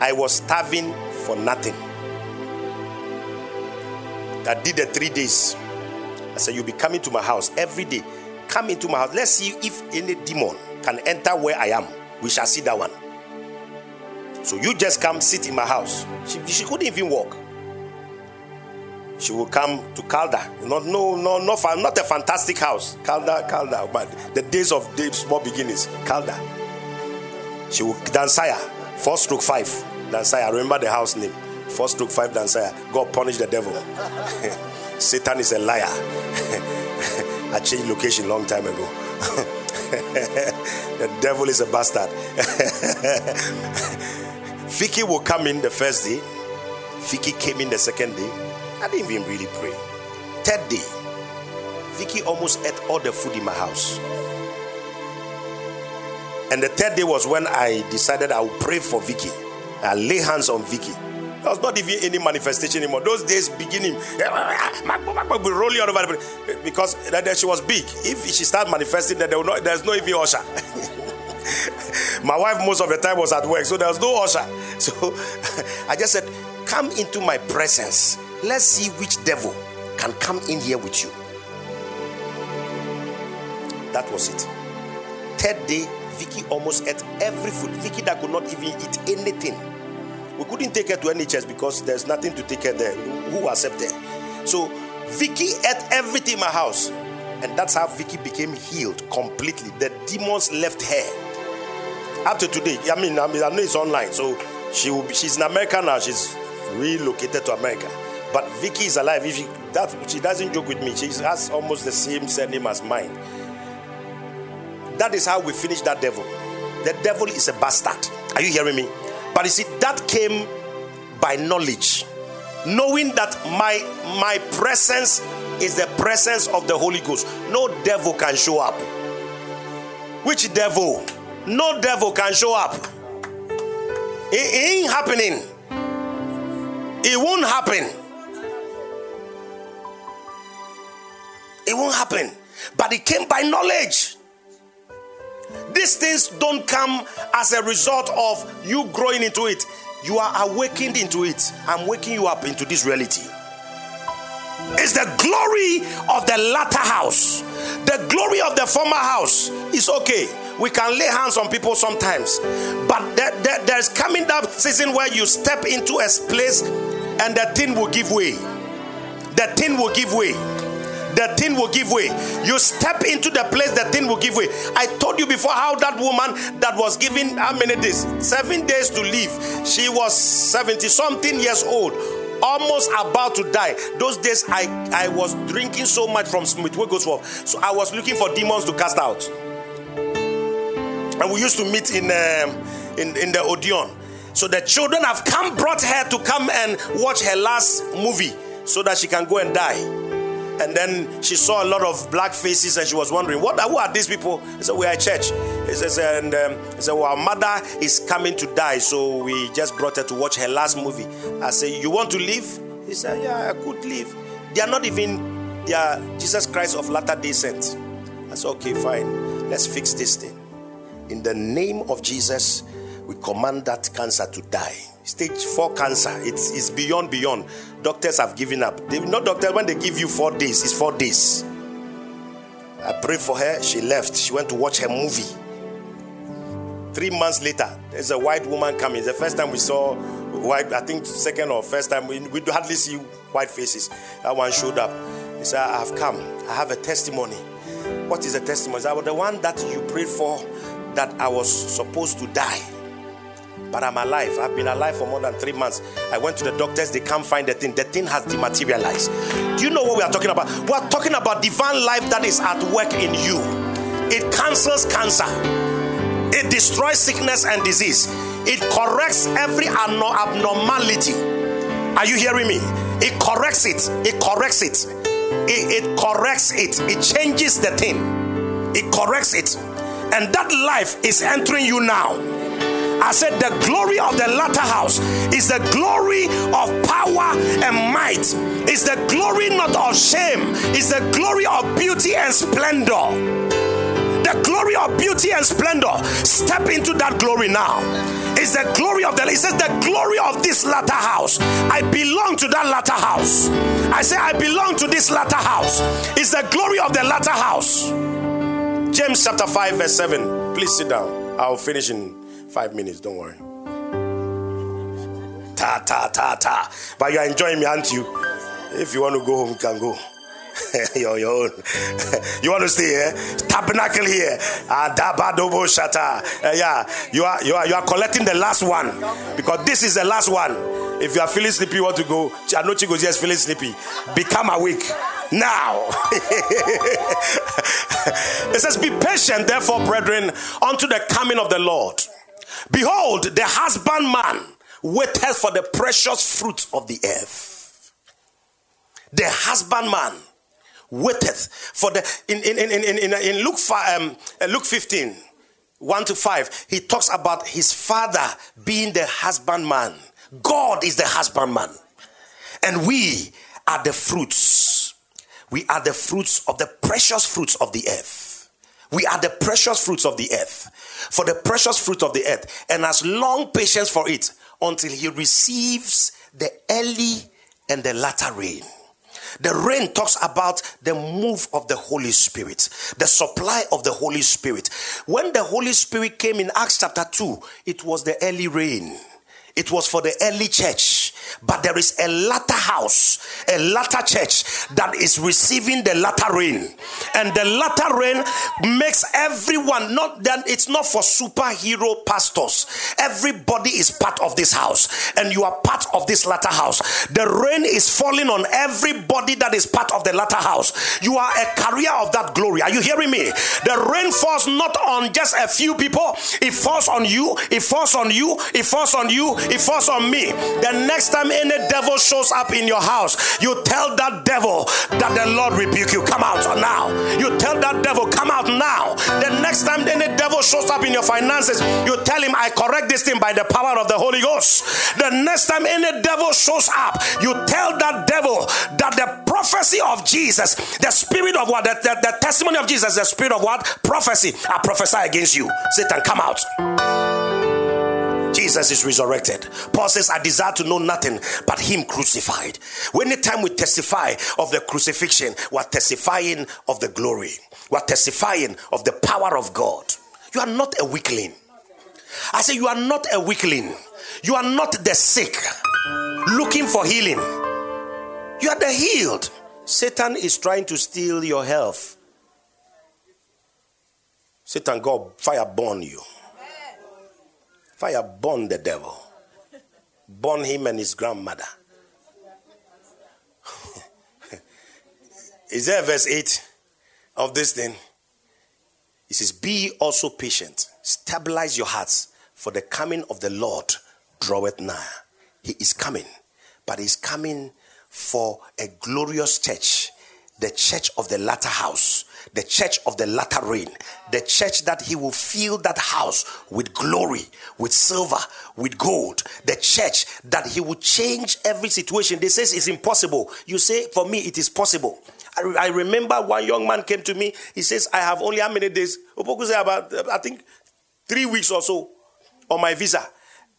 I was starving for nothing. I did the three days. I said, You'll be coming to my house every day. Come into my house. Let's see if any demon can enter where I am. We shall see that one. So you just come sit in my house. She, she couldn't even walk. She will come to Calda. Not no no no not a fantastic house. Calda, Calda, but the days of the small beginnings. Calda. She will Dansaya, four stroke five. Dansaya. Remember the house name. Four stroke five Dansaya. God punish the devil. Satan is a liar. I changed location long time ago. the devil is a bastard. Vicky will come in the first day. Vicky came in the second day. I didn't even really pray. Third day, Vicky almost ate all the food in my house. And the third day was when I decided I would pray for Vicky. I lay hands on Vicky. There was not even any manifestation anymore. Those days beginning, be rolling all over the because she was big. If she started manifesting, there not, there's no even usher. My wife most of the time was at work, so there was no usher. So I just said, "Come into my presence. Let's see which devil can come in here with you." That was it. Third day, Vicky almost ate every food. Vicky that could not even eat anything we couldn't take her to NHS because there's nothing to take her there. Who accepted? So Vicky ate everything in my house. And that's how Vicky became healed completely. The demons left her. Up to today, I mean, I mean, I know it's online, so she will be, she's in America now. She's relocated to America. But Vicky is alive. If she, that, she doesn't joke with me, she has almost the same surname as mine. That is how we finish that devil. The devil is a bastard. Are you hearing me? But you see, that came by knowledge, knowing that my my presence is the presence of the Holy Ghost. No devil can show up. Which devil? No devil can show up. It, it ain't happening. It won't happen. It won't happen. But it came by knowledge. These things don't come as a result of you growing into it. You are awakened into it. I'm waking you up into this reality. It's the glory of the latter house. The glory of the former house is okay. We can lay hands on people sometimes, but there, there, there's coming that season where you step into a place and the thing will give way. The thing will give way the thing will give way. You step into the place, the thing will give way. I told you before how that woman that was given how many days? Seven days to live. She was 70 something years old almost about to die. Those days I, I was drinking so much from Smith Wigglesworth. So I was looking for demons to cast out. And we used to meet in, um, in, in the Odeon. So the children have come, brought her to come and watch her last movie so that she can go and die and then she saw a lot of black faces and she was wondering, what who are these people? He said, We are a church. He says, and um, he said, Well, our mother is coming to die, so we just brought her to watch her last movie. I said, You want to leave? He said, Yeah, I could leave. They are not even they are Jesus Christ of Latter Day Saints. I said, Okay, fine. Let's fix this thing. In the name of Jesus, we command that cancer to die. Stage four cancer. It's, it's beyond, beyond. Doctors have given up. They, not doctors, when they give you four days, it's four days. I prayed for her. She left. She went to watch her movie. Three months later, there's a white woman coming. The first time we saw white, I think second or first time, we, we hardly see white faces. That one showed up. He said, I have come. I have a testimony. What is a testimony? I was the one that you prayed for that I was supposed to die but I'm alive. I've been alive for more than three months. I went to the doctors, they can't find the thing. The thing has dematerialized. Do you know what we are talking about? We are talking about divine life that is at work in you. It cancels cancer, it destroys sickness and disease, it corrects every abnormality. Are you hearing me? It corrects it, it corrects it, it, it corrects it, it changes the thing, it corrects it. And that life is entering you now I said, The glory of the latter house is the glory of power and might, is the glory not of shame, is the glory of beauty and splendor the glory of beauty and splendor. Step into that glory now. It's the glory of the. It says the glory of this latter house. I belong to that latter house. I say I belong to this latter house. It's the glory of the latter house. James chapter five verse seven. Please sit down. I'll finish in Five minutes, don't worry. Ta ta ta ta. But you are enjoying me, aren't you? If you want to go home, you can go. your, your own. you want to stay here? Tabernacle here. Uh, yeah, you are you are you are collecting the last one because this is the last one. If you are feeling sleepy, you want to go. Anochi goes, yes, feeling sleepy. Become awake now. it says, Be patient, therefore, brethren, unto the coming of the Lord. Behold, the husbandman waiteth for the precious fruit of the earth. The husbandman waiteth for the in in in in, in, in Luke um, uh, Luke 15 1 to 5 he talks about his father being the husbandman. God is the husbandman. And we are the fruits. We are the fruits of the precious fruits of the earth. We are the precious fruits of the earth for the precious fruit of the earth and has long patience for it until he receives the early and the latter rain the rain talks about the move of the Holy Spirit, the supply of the Holy Spirit. When the Holy Spirit came in Acts chapter 2, it was the early rain. It was for the early church. But there is a latter house, a latter church that is receiving the latter rain. And the latter rain makes everyone not that it's not for superhero pastors. Everybody is part of this house, and you are part of this latter house. The rain is falling on everybody that is part of the latter house. You are a carrier of that glory. Are you hearing me? The rain falls not on just a few people, it falls on you, it falls on you, it falls on you, it falls on me. The next time any devil shows up in your house, you tell that devil that the Lord rebuke you. Come out now. You tell that devil, come out now. The next time any devil shows up in your finances, you tell him, I correct this thing by the power of the Holy Ghost. The next time any devil shows up, you tell that devil that the prophecy of Jesus, the spirit of what, the, the, the testimony of Jesus, the spirit of what? Prophecy. I prophesy against you. Satan, come out. Jesus is resurrected. Paul says, I desire to know nothing but Him crucified. When the time we testify of the crucifixion, we're testifying of the glory, we're testifying of the power of God. You are not a weakling. I say, You are not a weakling. You are not the sick looking for healing. You are the healed. Satan is trying to steal your health. Satan, God, fire burn you. Fire burn the devil. Burn him and his grandmother. Is there verse 8 of this thing? It says, Be also patient, stabilize your hearts, for the coming of the Lord draweth nigh. He is coming, but he's coming for a glorious church, the church of the latter house, the church of the latter rain, the church that he will fill that house with glory, with silver, with gold, the church that he will change every situation. They says it's impossible. You say, for me, it is possible. I, I remember one young man came to me. He says, I have only how many days? About, I think, three weeks or so on my visa,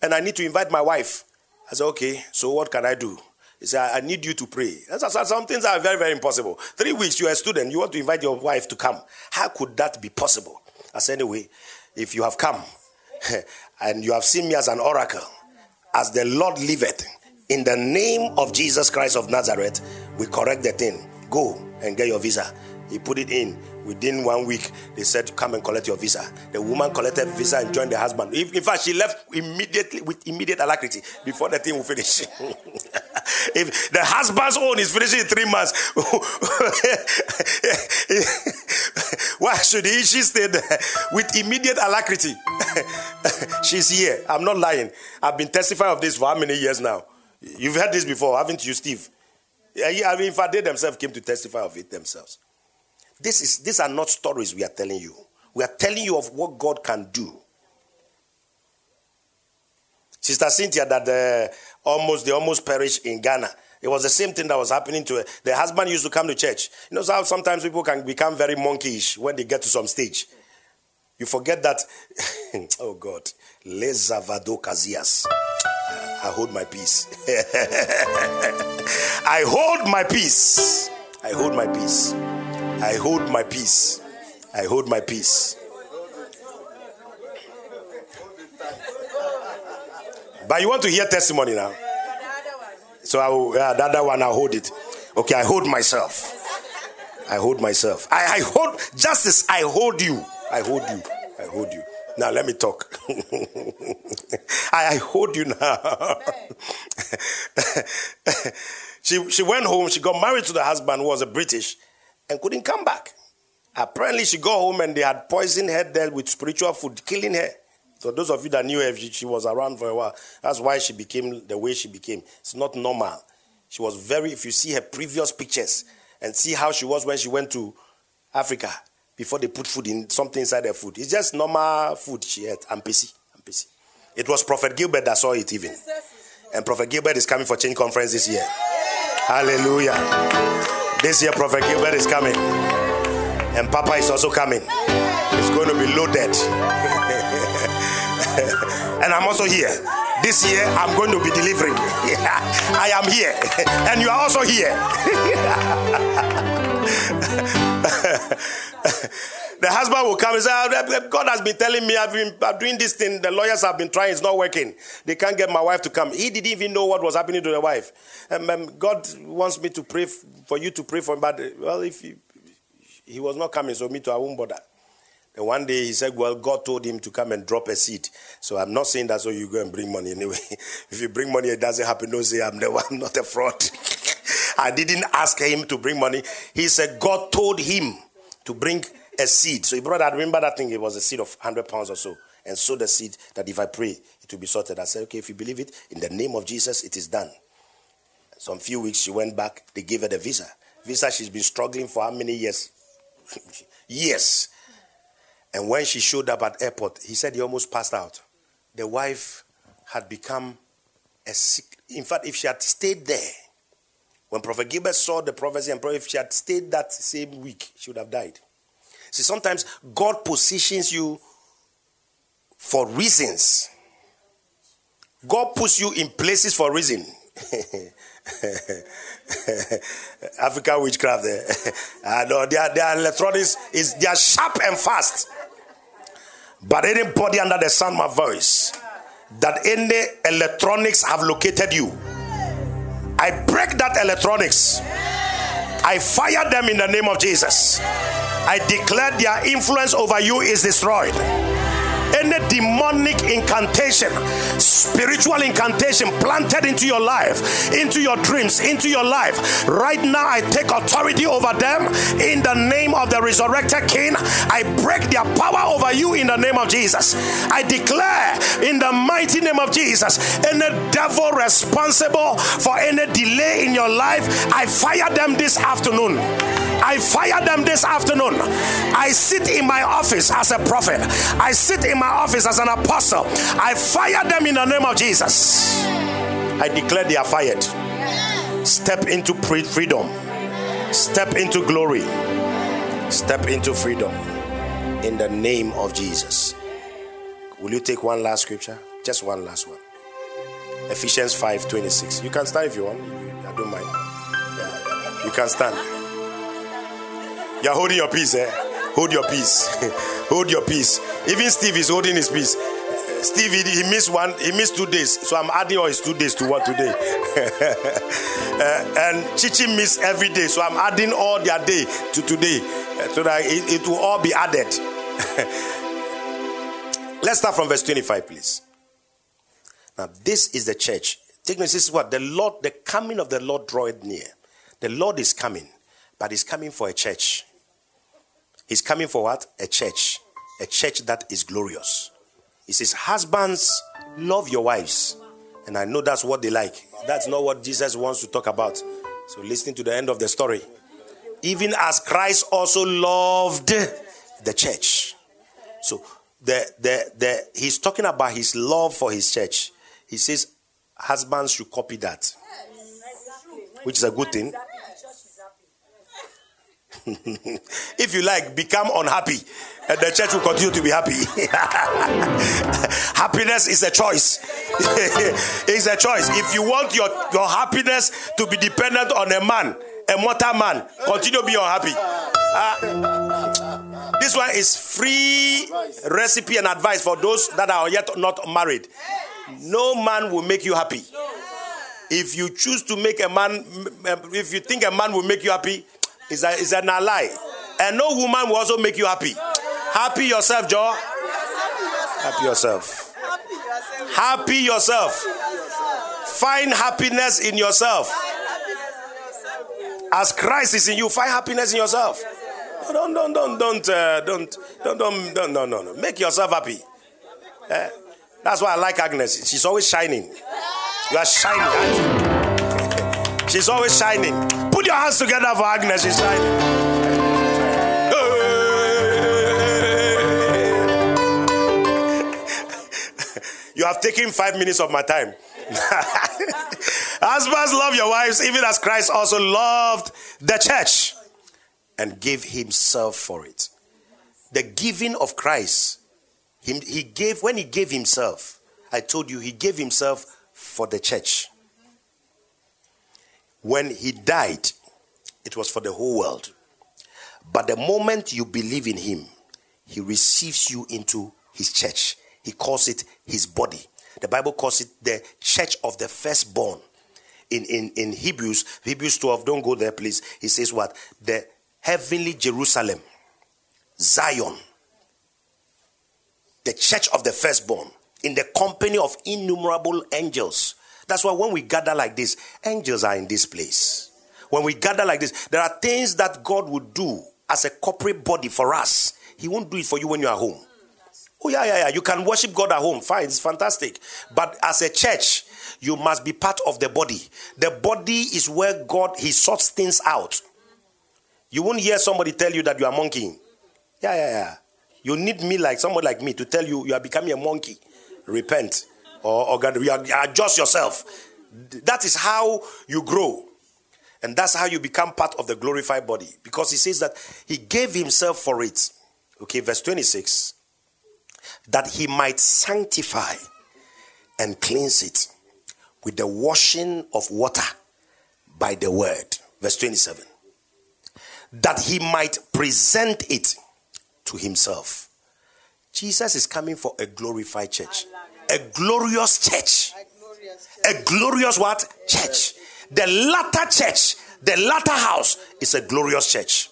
and I need to invite my wife. I said, okay, so what can I do? He said, I need you to pray. Some things are very, very impossible. Three weeks, you're a student, you want to invite your wife to come. How could that be possible? I said, anyway, if you have come and you have seen me as an oracle, as the Lord liveth, in the name of Jesus Christ of Nazareth, we correct the thing. Go and get your visa. He put it in. Within one week, they said, Come and collect your visa. The woman collected visa and joined the husband. In fact, she left immediately with immediate alacrity before the thing will finish. if the husband's own is finishing in three months, why should he? She stay there with immediate alacrity. She's here. I'm not lying. I've been testifying of this for how many years now? You've heard this before, haven't you, Steve? Yeah, I mean, in fact, they themselves came to testify of it themselves. This is, these are not stories we are telling you. We are telling you of what God can do. Sister Cynthia, that uh, almost they almost perished in Ghana. It was the same thing that was happening to her. The husband used to come to church. You know how sometimes people can become very monkeyish when they get to some stage. You forget that. oh God, lezavado kazias. I hold my peace. I hold my peace. I hold my peace. I hold my peace. I hold my peace. But you want to hear testimony now? So I will, uh, the other one, I'll hold it. Okay, I hold myself. I hold myself. I, I hold, justice, I hold you. I hold you. I hold you. Now let me talk. I, I hold you now. she, she went home, she got married to the husband who was a British and couldn't come back. Apparently, she got home and they had poisoned her there with spiritual food, killing her. So those of you that knew her, she, was around for a while. That's why she became the way she became. It's not normal. She was very, if you see her previous pictures and see how she was when she went to Africa before they put food in something inside her food. It's just normal food she ate. I'm busy. It was Prophet Gilbert that saw it even. And Prophet Gilbert is coming for Change Conference this year. Hallelujah. This year, Prophet Gilbert is coming. And Papa is also coming. It's going to be loaded. and I'm also here. This year, I'm going to be delivering. I am here. and you are also here. The husband will come and say, ah, God has been telling me I've been I'm doing this thing. The lawyers have been trying, it's not working. They can't get my wife to come. He didn't even know what was happening to the wife. Um, um, God wants me to pray f- for you to pray for him, but well, if he, he was not coming, so me too, I won't bother. And one day he said, Well, God told him to come and drop a seed. So I'm not saying that so you go and bring money anyway. if you bring money, it doesn't happen. Don't say I'm the one, not a fraud. I didn't ask him to bring money. He said God told him to bring a seed. So he brought, I remember that thing, it was a seed of 100 pounds or so, and sowed the seed that if I pray, it will be sorted. I said, okay, if you believe it, in the name of Jesus, it is done. Some few weeks, she went back, they gave her the visa. Visa, she's been struggling for how many years? years. And when she showed up at airport, he said he almost passed out. The wife had become a sick. In fact, if she had stayed there, when Prophet Gilbert saw the prophecy and Prophet, if she had stayed that same week, she would have died. See, sometimes God positions you for reasons. God puts you in places for a reason. African witchcraft there. Eh? I know their, their electronics is they are sharp and fast. But anybody under the sound of my voice that any electronics have located you, I break that electronics. I fire them in the name of Jesus. I declare their influence over you is destroyed any demonic incantation, spiritual incantation planted into your life, into your dreams, into your life, right now I take authority over them in the name of the resurrected King. I break their power over you in the name of Jesus. I declare in the mighty name of Jesus any devil responsible for any delay in your life, I fire them this afternoon. I fire them this afternoon. I sit in my office as a prophet. I sit in my office as an apostle. I fire them in the name of Jesus. I declare they are fired. Step into freedom. Step into glory. Step into freedom. In the name of Jesus. Will you take one last scripture? Just one last one. Ephesians 5 26. You can stand if you want. I don't mind. You can stand. You're holding your peace, eh? Hold your peace. Hold your peace. Even Steve is holding his peace. Steve, he, he, missed one, he missed two days. So I'm adding all his two days to what today. uh, and Chichi missed every day. So I'm adding all their day to today. Uh, so that it, it will all be added. Let's start from verse 25, please. Now, this is the church. Take notice, this is what the Lord, the coming of the Lord draweth near. The Lord is coming, but he's coming for a church. He's coming for what? A church. A church that is glorious. He says, Husbands, love your wives. And I know that's what they like. That's not what Jesus wants to talk about. So listen to the end of the story. Even as Christ also loved the church. So the, the, the, he's talking about his love for his church. He says, Husbands should copy that, which is a good thing. if you like, become unhappy, and the church will continue to be happy. happiness is a choice. it's a choice. If you want your, your happiness to be dependent on a man, a mortal man, continue to be unhappy. Uh, this one is free recipe and advice for those that are yet not married. No man will make you happy. If you choose to make a man, if you think a man will make you happy, is that is that not a lie? And no woman will also make you happy. Happy yourself, Joe. Happy yourself. Happy yourself. Find happiness in yourself. As Christ is in you, find happiness in yourself. Don't, don't, don't, don't, uh, don't, don't, don't, don't, no, no, no. Make yourself happy. Eh? That's why I like Agnes. She's always shining. You are shining. She's always shining. Your hands together for Agnes. You have taken five minutes of my time. Husbands, love your wives, even as Christ also loved the church and gave himself for it. The giving of Christ, he, he gave, when he gave himself, I told you, he gave himself for the church. When he died, it was for the whole world. But the moment you believe in him, he receives you into his church. He calls it his body. The Bible calls it the church of the firstborn. In, in, in Hebrews, Hebrews 12, don't go there, please. He says what? The heavenly Jerusalem, Zion, the church of the firstborn, in the company of innumerable angels. That's why when we gather like this, angels are in this place. When we gather like this, there are things that God would do as a corporate body for us. He won't do it for you when you are home. Oh, yeah, yeah, yeah. You can worship God at home. Fine, it's fantastic. But as a church, you must be part of the body. The body is where God He sorts things out. You won't hear somebody tell you that you are monkeying. Yeah, yeah, yeah. You need me like somebody like me to tell you you are becoming a monkey. Repent or, or adjust yourself. That is how you grow. And that's how you become part of the glorified body. Because he says that he gave himself for it. Okay, verse 26 that he might sanctify and cleanse it with the washing of water by the word. Verse 27. That he might present it to himself. Jesus is coming for a glorified church. A glorious church. A glorious what? Church. The latter church, the latter house is a glorious church.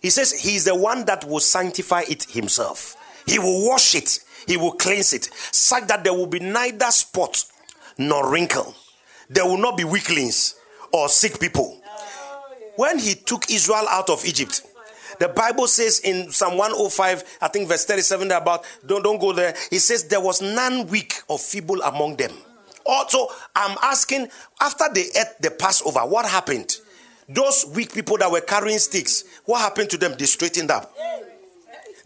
He says he is the one that will sanctify it himself. He will wash it he will cleanse it, such that there will be neither spot nor wrinkle. There will not be weaklings or sick people. When he took Israel out of Egypt, the Bible says in Psalm 105, I think verse 37, about don't, don't go there. It says there was none weak or feeble among them. Also, I'm asking after they ate the Passover, what happened? Those weak people that were carrying sticks, what happened to them? They straightened up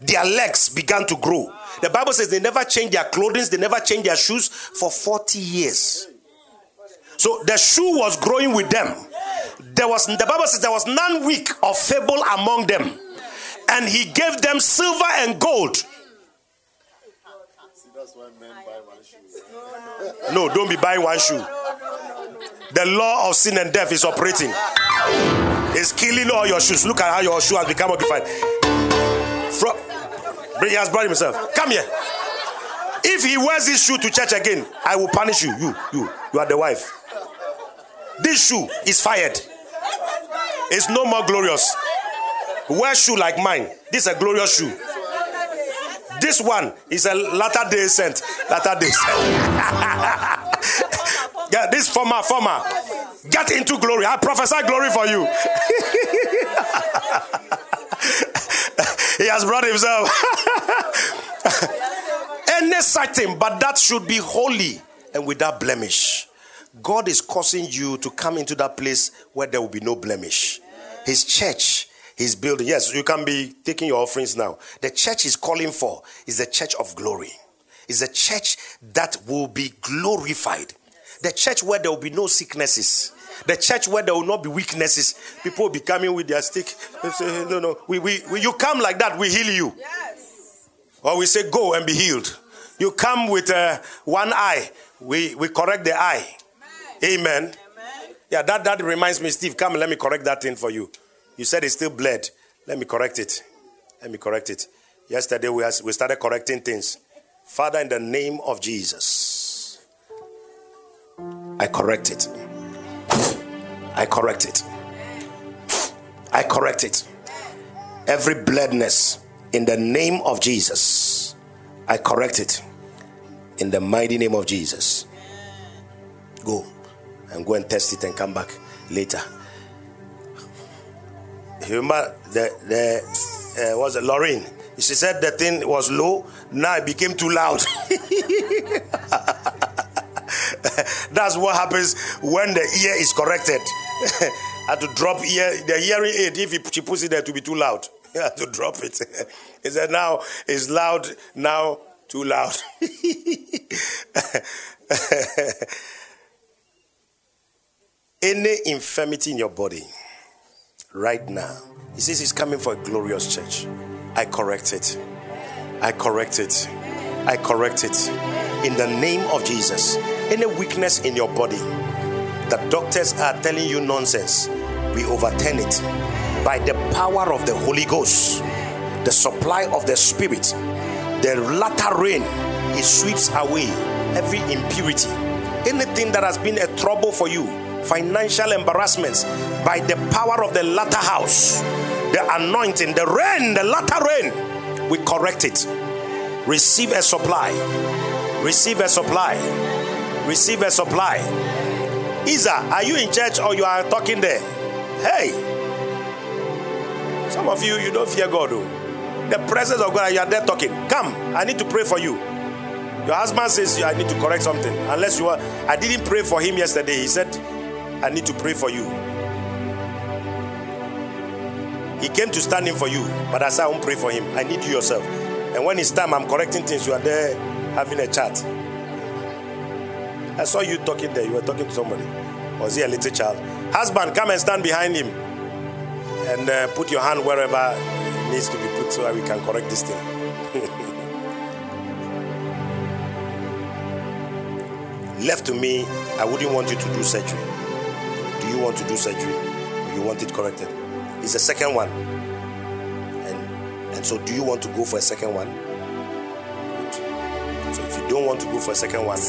their legs began to grow. The Bible says they never changed their clothing, they never changed their shoes for 40 years. So the shoe was growing with them. There was the Bible says there was none weak or feeble among them. And he gave them silver and gold. No, don't be buying one shoe. The law of sin and death is operating. It's killing all your shoes. Look at how your shoe has become occupied. From, he has brought himself. Come here. If he wears this shoe to church again, I will punish you. You, you, you are the wife. This shoe is fired. It's no more glorious. Wear shoe like mine. This is a glorious shoe. This one is a latter day saint. Latter day saint. yeah, this former, former. Get into glory. I prophesy glory for you. he has brought himself. Any such but that should be holy and without blemish. God is causing you to come into that place where there will be no blemish. His church, His building. Yes, you can be taking your offerings now. The church is calling for is the church of glory. Is a church that will be glorified. The church where there will be no sicknesses. The church where there will not be weaknesses. People will be coming with their stick. They say, no, no. We, we, we, you come like that, we heal you. Yes. Or we say, go and be healed. You come with uh, one eye, we, we correct the eye. Amen. Amen. Amen. Yeah, that, that reminds me, Steve, come and let me correct that thing for you. You said it still bled. Let me correct it. Let me correct it. Yesterday we, has, we started correcting things. Father, in the name of Jesus, I correct it. I correct it. I correct it. Every bleedness in the name of Jesus, I correct it. In the mighty name of Jesus. Go and go and test it and come back later. Remember the the uh, was it Lorraine? She said the thing was low, now it became too loud. That's what happens when the ear is corrected. had to drop ear the hearing aid if she puts it there to be too loud. You had to drop it. he said now it's loud, now too loud. Any infirmity in your body right now, he says he's coming for a glorious church. I correct it. I correct it. I correct it. In the name of Jesus. Any weakness in your body, the doctors are telling you nonsense, we overturn it by the power of the Holy Ghost, the supply of the Spirit, the latter rain, it sweeps away every impurity, anything that has been a trouble for you, financial embarrassments, by the power of the latter house, the anointing, the rain, the latter rain, we correct it. Receive a supply, receive a supply, receive a supply. Isa, are you in church or you are talking there? Hey, some of you, you don't fear God. Oh. The presence of God, you are there talking. Come, I need to pray for you. Your husband says, I need to correct something. Unless you are, I didn't pray for him yesterday. He said, I need to pray for you. He came to stand in for you, but I said, I won't pray for him. I need you yourself. And when it's time, I'm correcting things. You are there having a chat. I saw you talking there. You were talking to somebody. Was he a little child? Husband, come and stand behind him and uh, put your hand wherever it needs to be put so that we can correct this thing. Left to me, I wouldn't want you to do surgery. You want to do surgery? Or you want it corrected? It's the second one. And, and so, do you want to go for a second one? Good. So, if you don't want to go for a second one,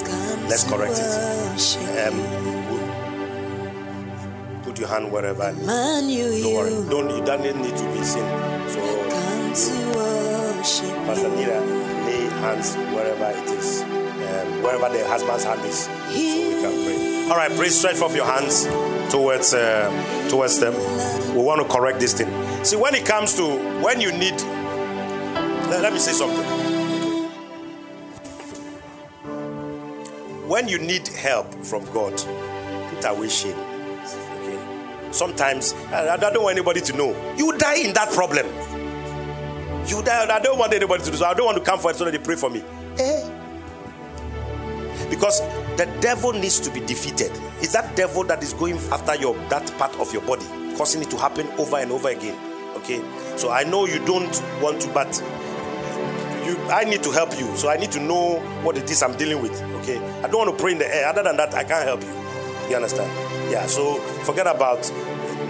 let's correct it. Um, put your hand wherever. You, don't worry. Don't it doesn't need to be seen. So Pastor Nira, lay hands wherever it is. Um, wherever the husband's hand is. So we can pray. All right, please stretch forth your hands towards uh, towards them. We want to correct this thing. See, when it comes to when you need let, let me say something. When you need help from God, put away shame. Sometimes I, don't want anybody to know. You die in that problem. You die. I don't want anybody to know. So I don't want to come for it so that they pray for me. Eh? Because the devil needs to be defeated. It's that devil that is going after your that part of your body, causing it to happen over and over again. Okay. So I know you don't want to, but you, I need to help you. So I need to know what it is I'm dealing with. Okay. I don't want to pray in the air. Other than that, I can't help you. You understand? Yeah, so forget about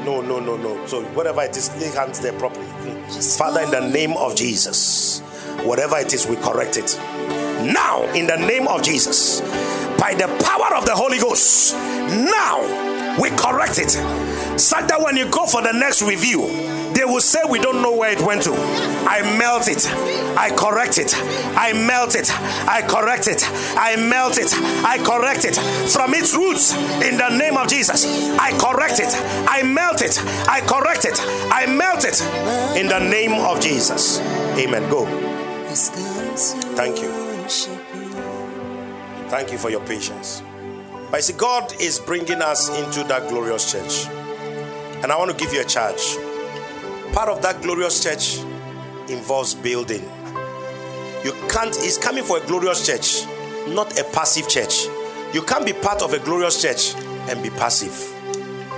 no, no, no, no. So whatever it is, lay hands there properly. Father, in the name of Jesus, whatever it is, we correct it. Now, in the name of Jesus, by the power of the Holy Ghost, now we correct it. So that when you go for the next review, they will say we don't know where it went to. I melt it. I correct it. I melt it. I correct it. I melt it. I correct it from its roots in the name of Jesus. I correct it. I melt it. I correct it. I melt it in the name of Jesus. Amen. Go. Thank you. Thank you for your patience. But see, God is bringing us into that glorious church. And I want to give you a charge. Part of that glorious church involves building. You can't, it's coming for a glorious church, not a passive church. You can't be part of a glorious church and be passive.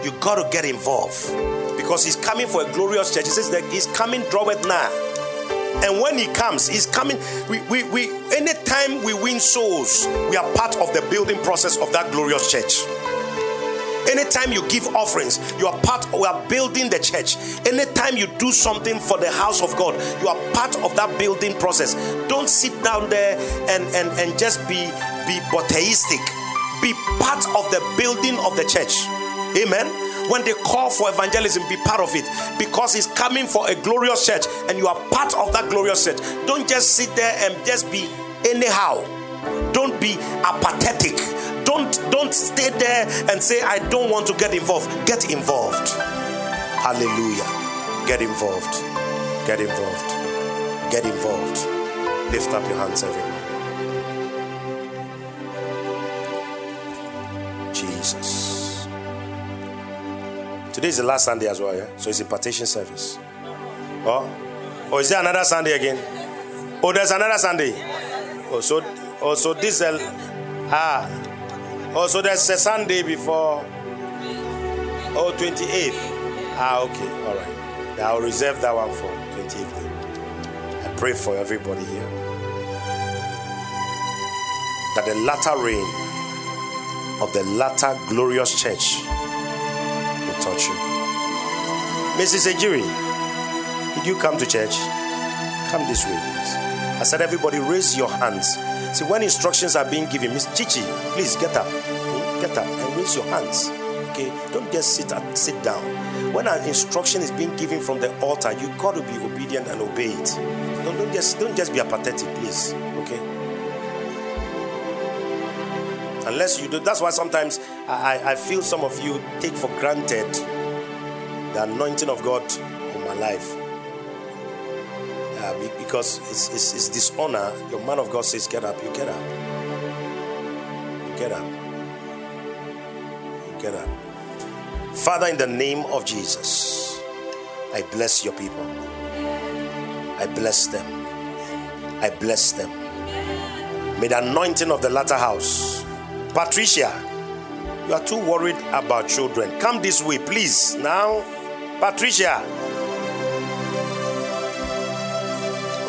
You got to get involved because he's coming for a glorious church. He says that he's coming, draweth now. And when he comes, he's coming. We, we, we, anytime we win souls, we are part of the building process of that glorious church. Anytime you give offerings, you are part, we are building the church. Anytime you do something for the house of God, you are part of that building process. Don't sit down there and, and, and just be, be botheistic. Be part of the building of the church. Amen. When they call for evangelism, be part of it because it's coming for a glorious church and you are part of that glorious church. Don't just sit there and just be anyhow. Don't be apathetic. Don't don't stay there and say I don't want to get involved. Get involved. Hallelujah. Get involved. Get involved. Get involved. Lift up your hands, everyone. Today is the last Sunday as well, yeah? So it's a partition service. Oh, oh is there another Sunday again? Oh, there's another Sunday. Oh, so, oh, so this, uh, ah, oh, so there's a Sunday before, oh, 28th. Ah, okay, all right. I'll reserve that one for 28th. I pray for everybody here that the latter rain of the latter glorious church touch you. Mrs. Ejiri, did you come to church? Come this way, please. I said, everybody raise your hands. See, when instructions are being given, Miss Chichi, please get up. Get up and raise your hands. Okay? Don't just sit and sit down. When an instruction is being given from the altar, you got to be obedient and obey it. Don't, don't just don't just be apathetic, please. Okay? Unless you do, that's why sometimes I, I feel some of you take for granted the anointing of God on my life. Uh, because it's, it's, it's dishonor. Your man of God says, Get up, you get up. You get up. You get up. Father, in the name of Jesus, I bless your people. I bless them. I bless them. May the anointing of the latter house Patricia, you are too worried about children. Come this way, please. Now, Patricia.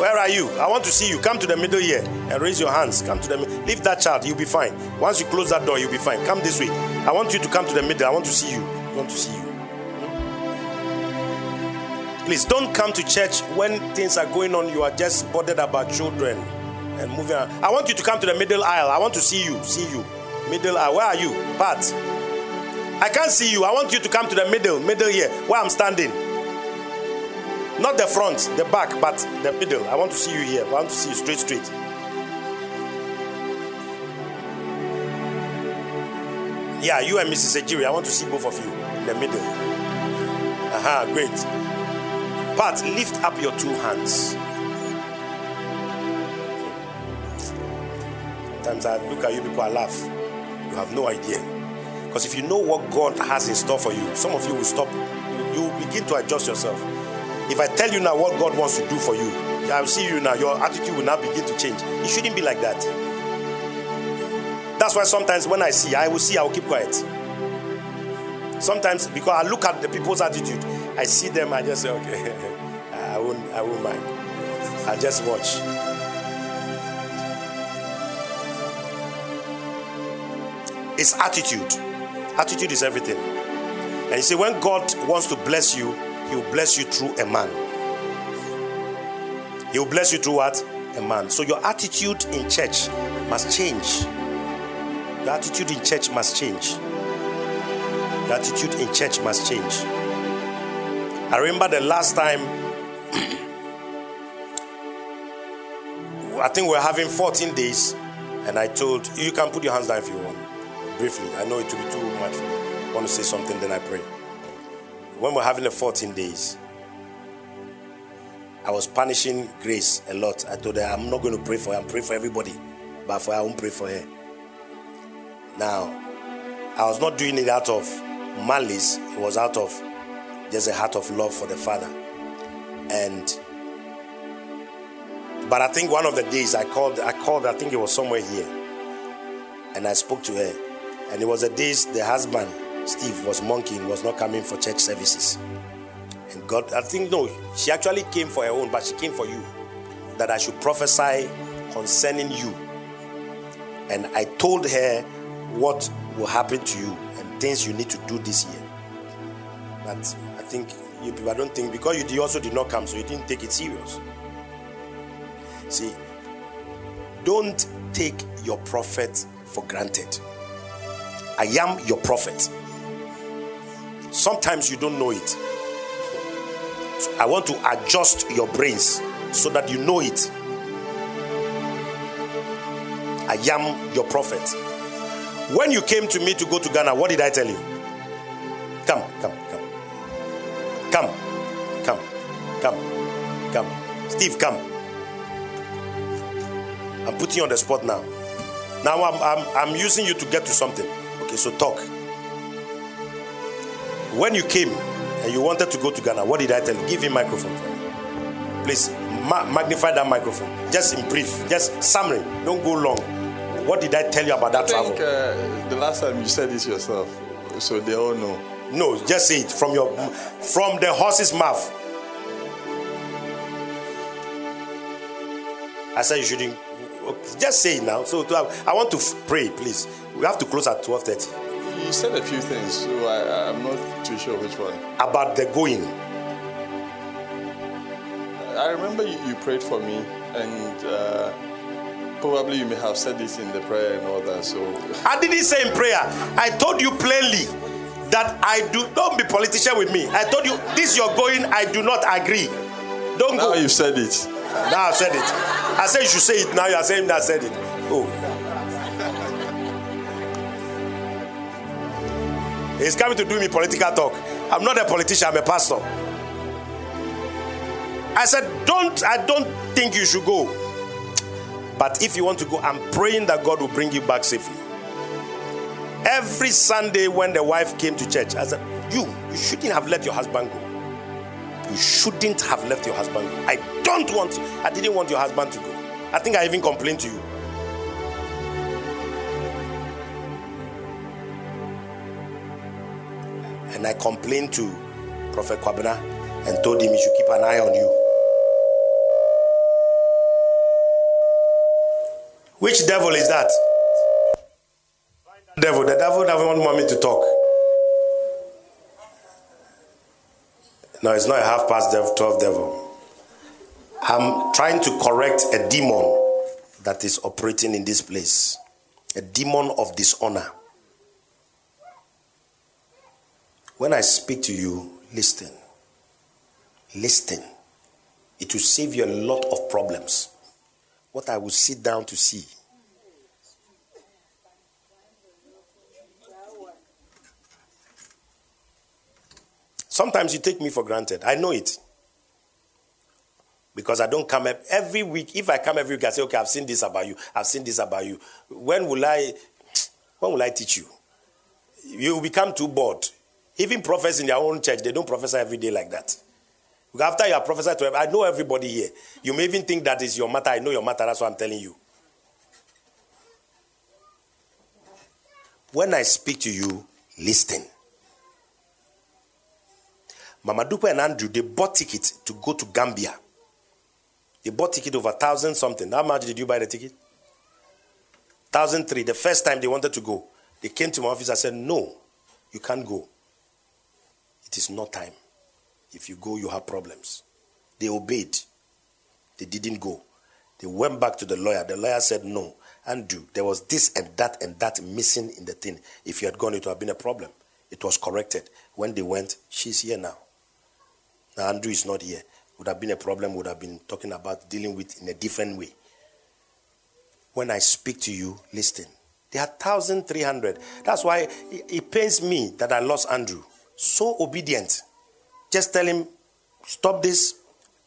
Where are you? I want to see you. Come to the middle here and raise your hands. Come to the middle. leave that child. You'll be fine. Once you close that door, you'll be fine. Come this way. I want you to come to the middle. I want to see you. I want to see you. Hmm? Please don't come to church when things are going on. You are just bothered about children and moving on. I want you to come to the middle aisle. I want to see you. See you. Middle aisle. Where are you? Pat. I can't see you. I want you to come to the middle, middle here, where I'm standing. Not the front, the back, but the middle. I want to see you here. I want to see you straight, straight. Yeah, you and Mrs. Ejiri. I want to see both of you in the middle. Aha, uh-huh, great. Pat, lift up your two hands. Sometimes I look at you people, I laugh. You have no idea. Because if you know what God has in store for you, some of you will stop. You will begin to adjust yourself. If I tell you now what God wants to do for you, I'll see you now. Your attitude will now begin to change. It shouldn't be like that. That's why sometimes when I see, I will see, I will keep quiet. Sometimes because I look at the people's attitude, I see them, I just say, okay, I won't, I won't mind. I just watch. It's attitude. Attitude is everything. And you see, when God wants to bless you, He will bless you through a man. He will bless you through what? A man. So your attitude in church must change. Your attitude in church must change. Your attitude in church must change. I remember the last time I think we are having 14 days, and I told you can put your hands down if you want briefly. I know it will be too much for you. I want to say something, then I pray. When we're having the 14 days, I was punishing Grace a lot. I told her, I'm not going to pray for her, I'm praying for everybody, but for her, I won't pray for her. Now, I was not doing it out of malice, it was out of just a heart of love for the Father. And but I think one of the days I called, I called, I think it was somewhere here, and I spoke to her. And it was the days the husband, Steve, was monkeying, was not coming for church services. And God, I think, no, she actually came for her own, but she came for you. That I should prophesy concerning you. And I told her what will happen to you and things you need to do this year. But I think you people, I don't think, because you also did not come, so you didn't take it serious. See, don't take your prophet for granted. I am your prophet. Sometimes you don't know it. So I want to adjust your brains so that you know it. I am your prophet. When you came to me to go to Ghana, what did I tell you? Come, come, come. Come, come, come, come. Steve, come. I'm putting you on the spot now. Now I'm, I'm, I'm using you to get to something. Okay, so talk. When you came and you wanted to go to Ghana, what did I tell you? Give him microphone for me. Please ma- magnify that microphone. Just in brief, just summary. Don't go long. What did I tell you about that I think, travel? Uh, the last time you said this yourself, so they all know. No, just say it from your from the horse's mouth. I said you shouldn't. Just say it now. So to have, I want to f- pray, please. We have to close at twelve thirty. You said a few things, so I, I'm not too sure which one. About the going. I remember you, you prayed for me, and uh, probably you may have said this in the prayer and all that. So I didn't say in prayer. I told you plainly that I do. Don't be politician with me. I told you this. You're going. I do not agree. Don't now go. you've said it. Now I've said it. I said you should say it. Now you are saying that I said it. Oh. He's coming to do me political talk. I'm not a politician, I'm a pastor. I said, Don't I don't think you should go. But if you want to go, I'm praying that God will bring you back safely. Every Sunday when the wife came to church, I said, You, you shouldn't have let your husband go. You shouldn't have left your husband. I don't want you. I didn't want your husband to go. I think I even complained to you. And I complained to Prophet Kwabena and told him he should keep an eye on you. Which devil is that? Devil. The devil doesn't want me to talk. No, it's not a half past devil, 12 devil. I'm trying to correct a demon that is operating in this place. A demon of dishonor. When I speak to you, listen. Listen. It will save you a lot of problems. What I will sit down to see. Sometimes you take me for granted. I know it. Because I don't come every week. If I come every week, I say, okay, I've seen this about you. I've seen this about you. When will I when will I teach you? You become too bored. Even prophets in their own church, they don't prophesy every day like that. After you have prophesied to I know everybody here. You may even think that is your matter. I know your matter. That's what I'm telling you. When I speak to you, listen. Mama Dupe and Andrew, they bought ticket to go to Gambia. They bought ticket over thousand something. How much did you buy the ticket? Thousand three. The first time they wanted to go, they came to my office. I said, "No, you can't go. It is not time. If you go, you have problems." They obeyed. They didn't go. They went back to the lawyer. The lawyer said, "No, Andrew, there was this and that and that missing in the thing. If you had gone, it would have been a problem." It was corrected. When they went, she's here now. Now Andrew is not here. Would have been a problem, would have been talking about dealing with in a different way. When I speak to you, listen. There are 1,300. That's why it, it pains me that I lost Andrew. So obedient. Just tell him, stop this,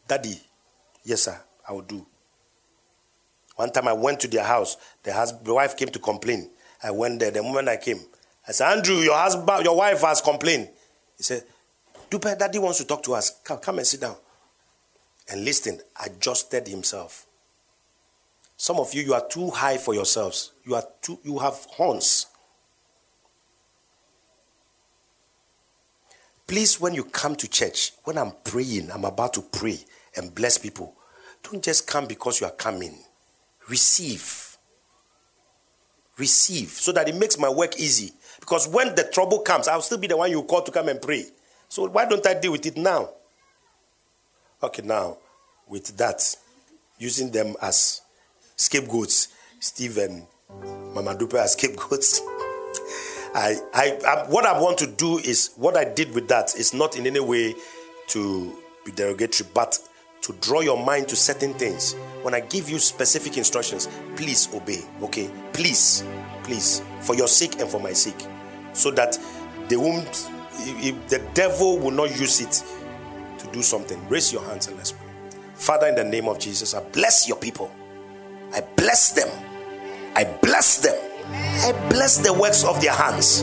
daddy. Yes, sir, I will do. One time I went to their house. The, husband, the wife came to complain. I went there. The moment I came, I said, Andrew, your husband, your wife has complained. He said, Dupe, daddy wants to talk to us. Come, come and sit down. And listen, adjusted himself. Some of you, you are too high for yourselves. You are too, you have horns. Please, when you come to church, when I'm praying, I'm about to pray and bless people, don't just come because you are coming. Receive. Receive so that it makes my work easy. Because when the trouble comes, I'll still be the one you call to come and pray. So why don't I deal with it now? Okay, now, with that, using them as scapegoats, Steve and Mama Dupe as scapegoats, I, I, I, what I want to do is what I did with that is not in any way to be derogatory, but to draw your mind to certain things. When I give you specific instructions, please obey. Okay, please, please, for your sake and for my sake, so that they won't. If the devil will not use it to do something. Raise your hands and let's pray. Father, in the name of Jesus, I bless your people. I bless them. I bless them. I bless the works of their hands.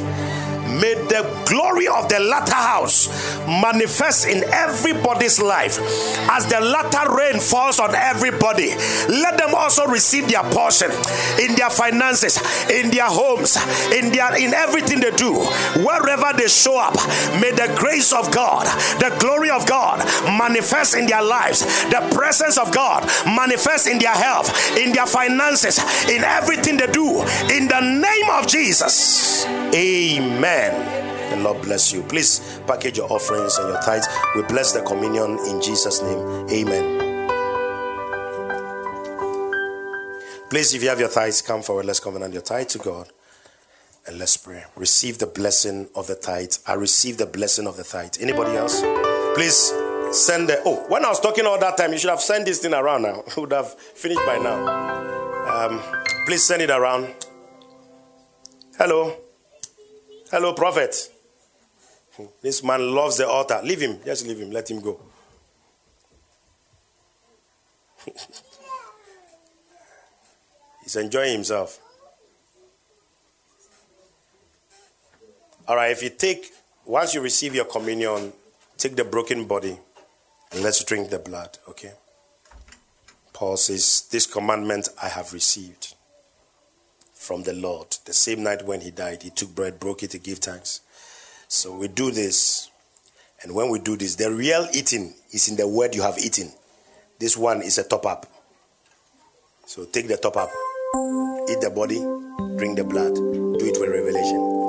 May the glory of the latter house manifest in everybody's life as the latter rain falls on everybody. Let them also receive their portion in their finances, in their homes, in their in everything they do, wherever they show up. May the grace of God, the glory of God manifest in their lives, the presence of God manifest in their health, in their finances, in everything they do. In the name of Jesus. Amen. Amen. The Lord bless you. Please package your offerings and your tithes. We bless the communion in Jesus' name. Amen. Please, if you have your tithes, come forward. Let's covenant your tithe to God. And let's pray. Receive the blessing of the tithe. I receive the blessing of the tithe. Anybody else? Please send the. Oh, when I was talking all that time, you should have sent this thing around now. would have finished by now. Um, please send it around. Hello. Hello, prophet. Hmm. This man loves the altar. Leave him. Just leave him. Let him go. He's enjoying himself. All right, if you take, once you receive your communion, take the broken body and let's drink the blood, okay? Paul says, This commandment I have received from the Lord. The same night when he died, he took bread, broke it to give thanks. So we do this. And when we do this, the real eating is in the word you have eaten. This one is a top up. So take the top up, eat the body, drink the blood. Do it with revelation.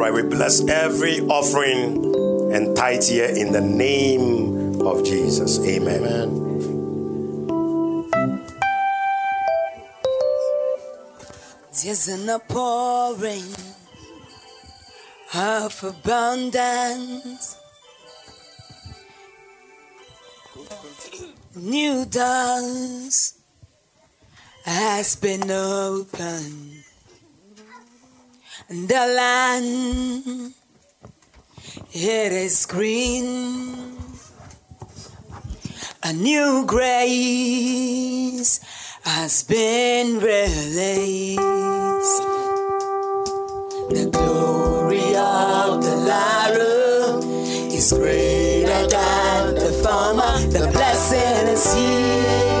We bless every offering and tithe here in the name of Jesus. Amen. Amen. There's an outpouring of abundance. New doors has been opened the land, it is green. A new grace has been released. The glory of the Lara is greater than the farmer. The blessing is here.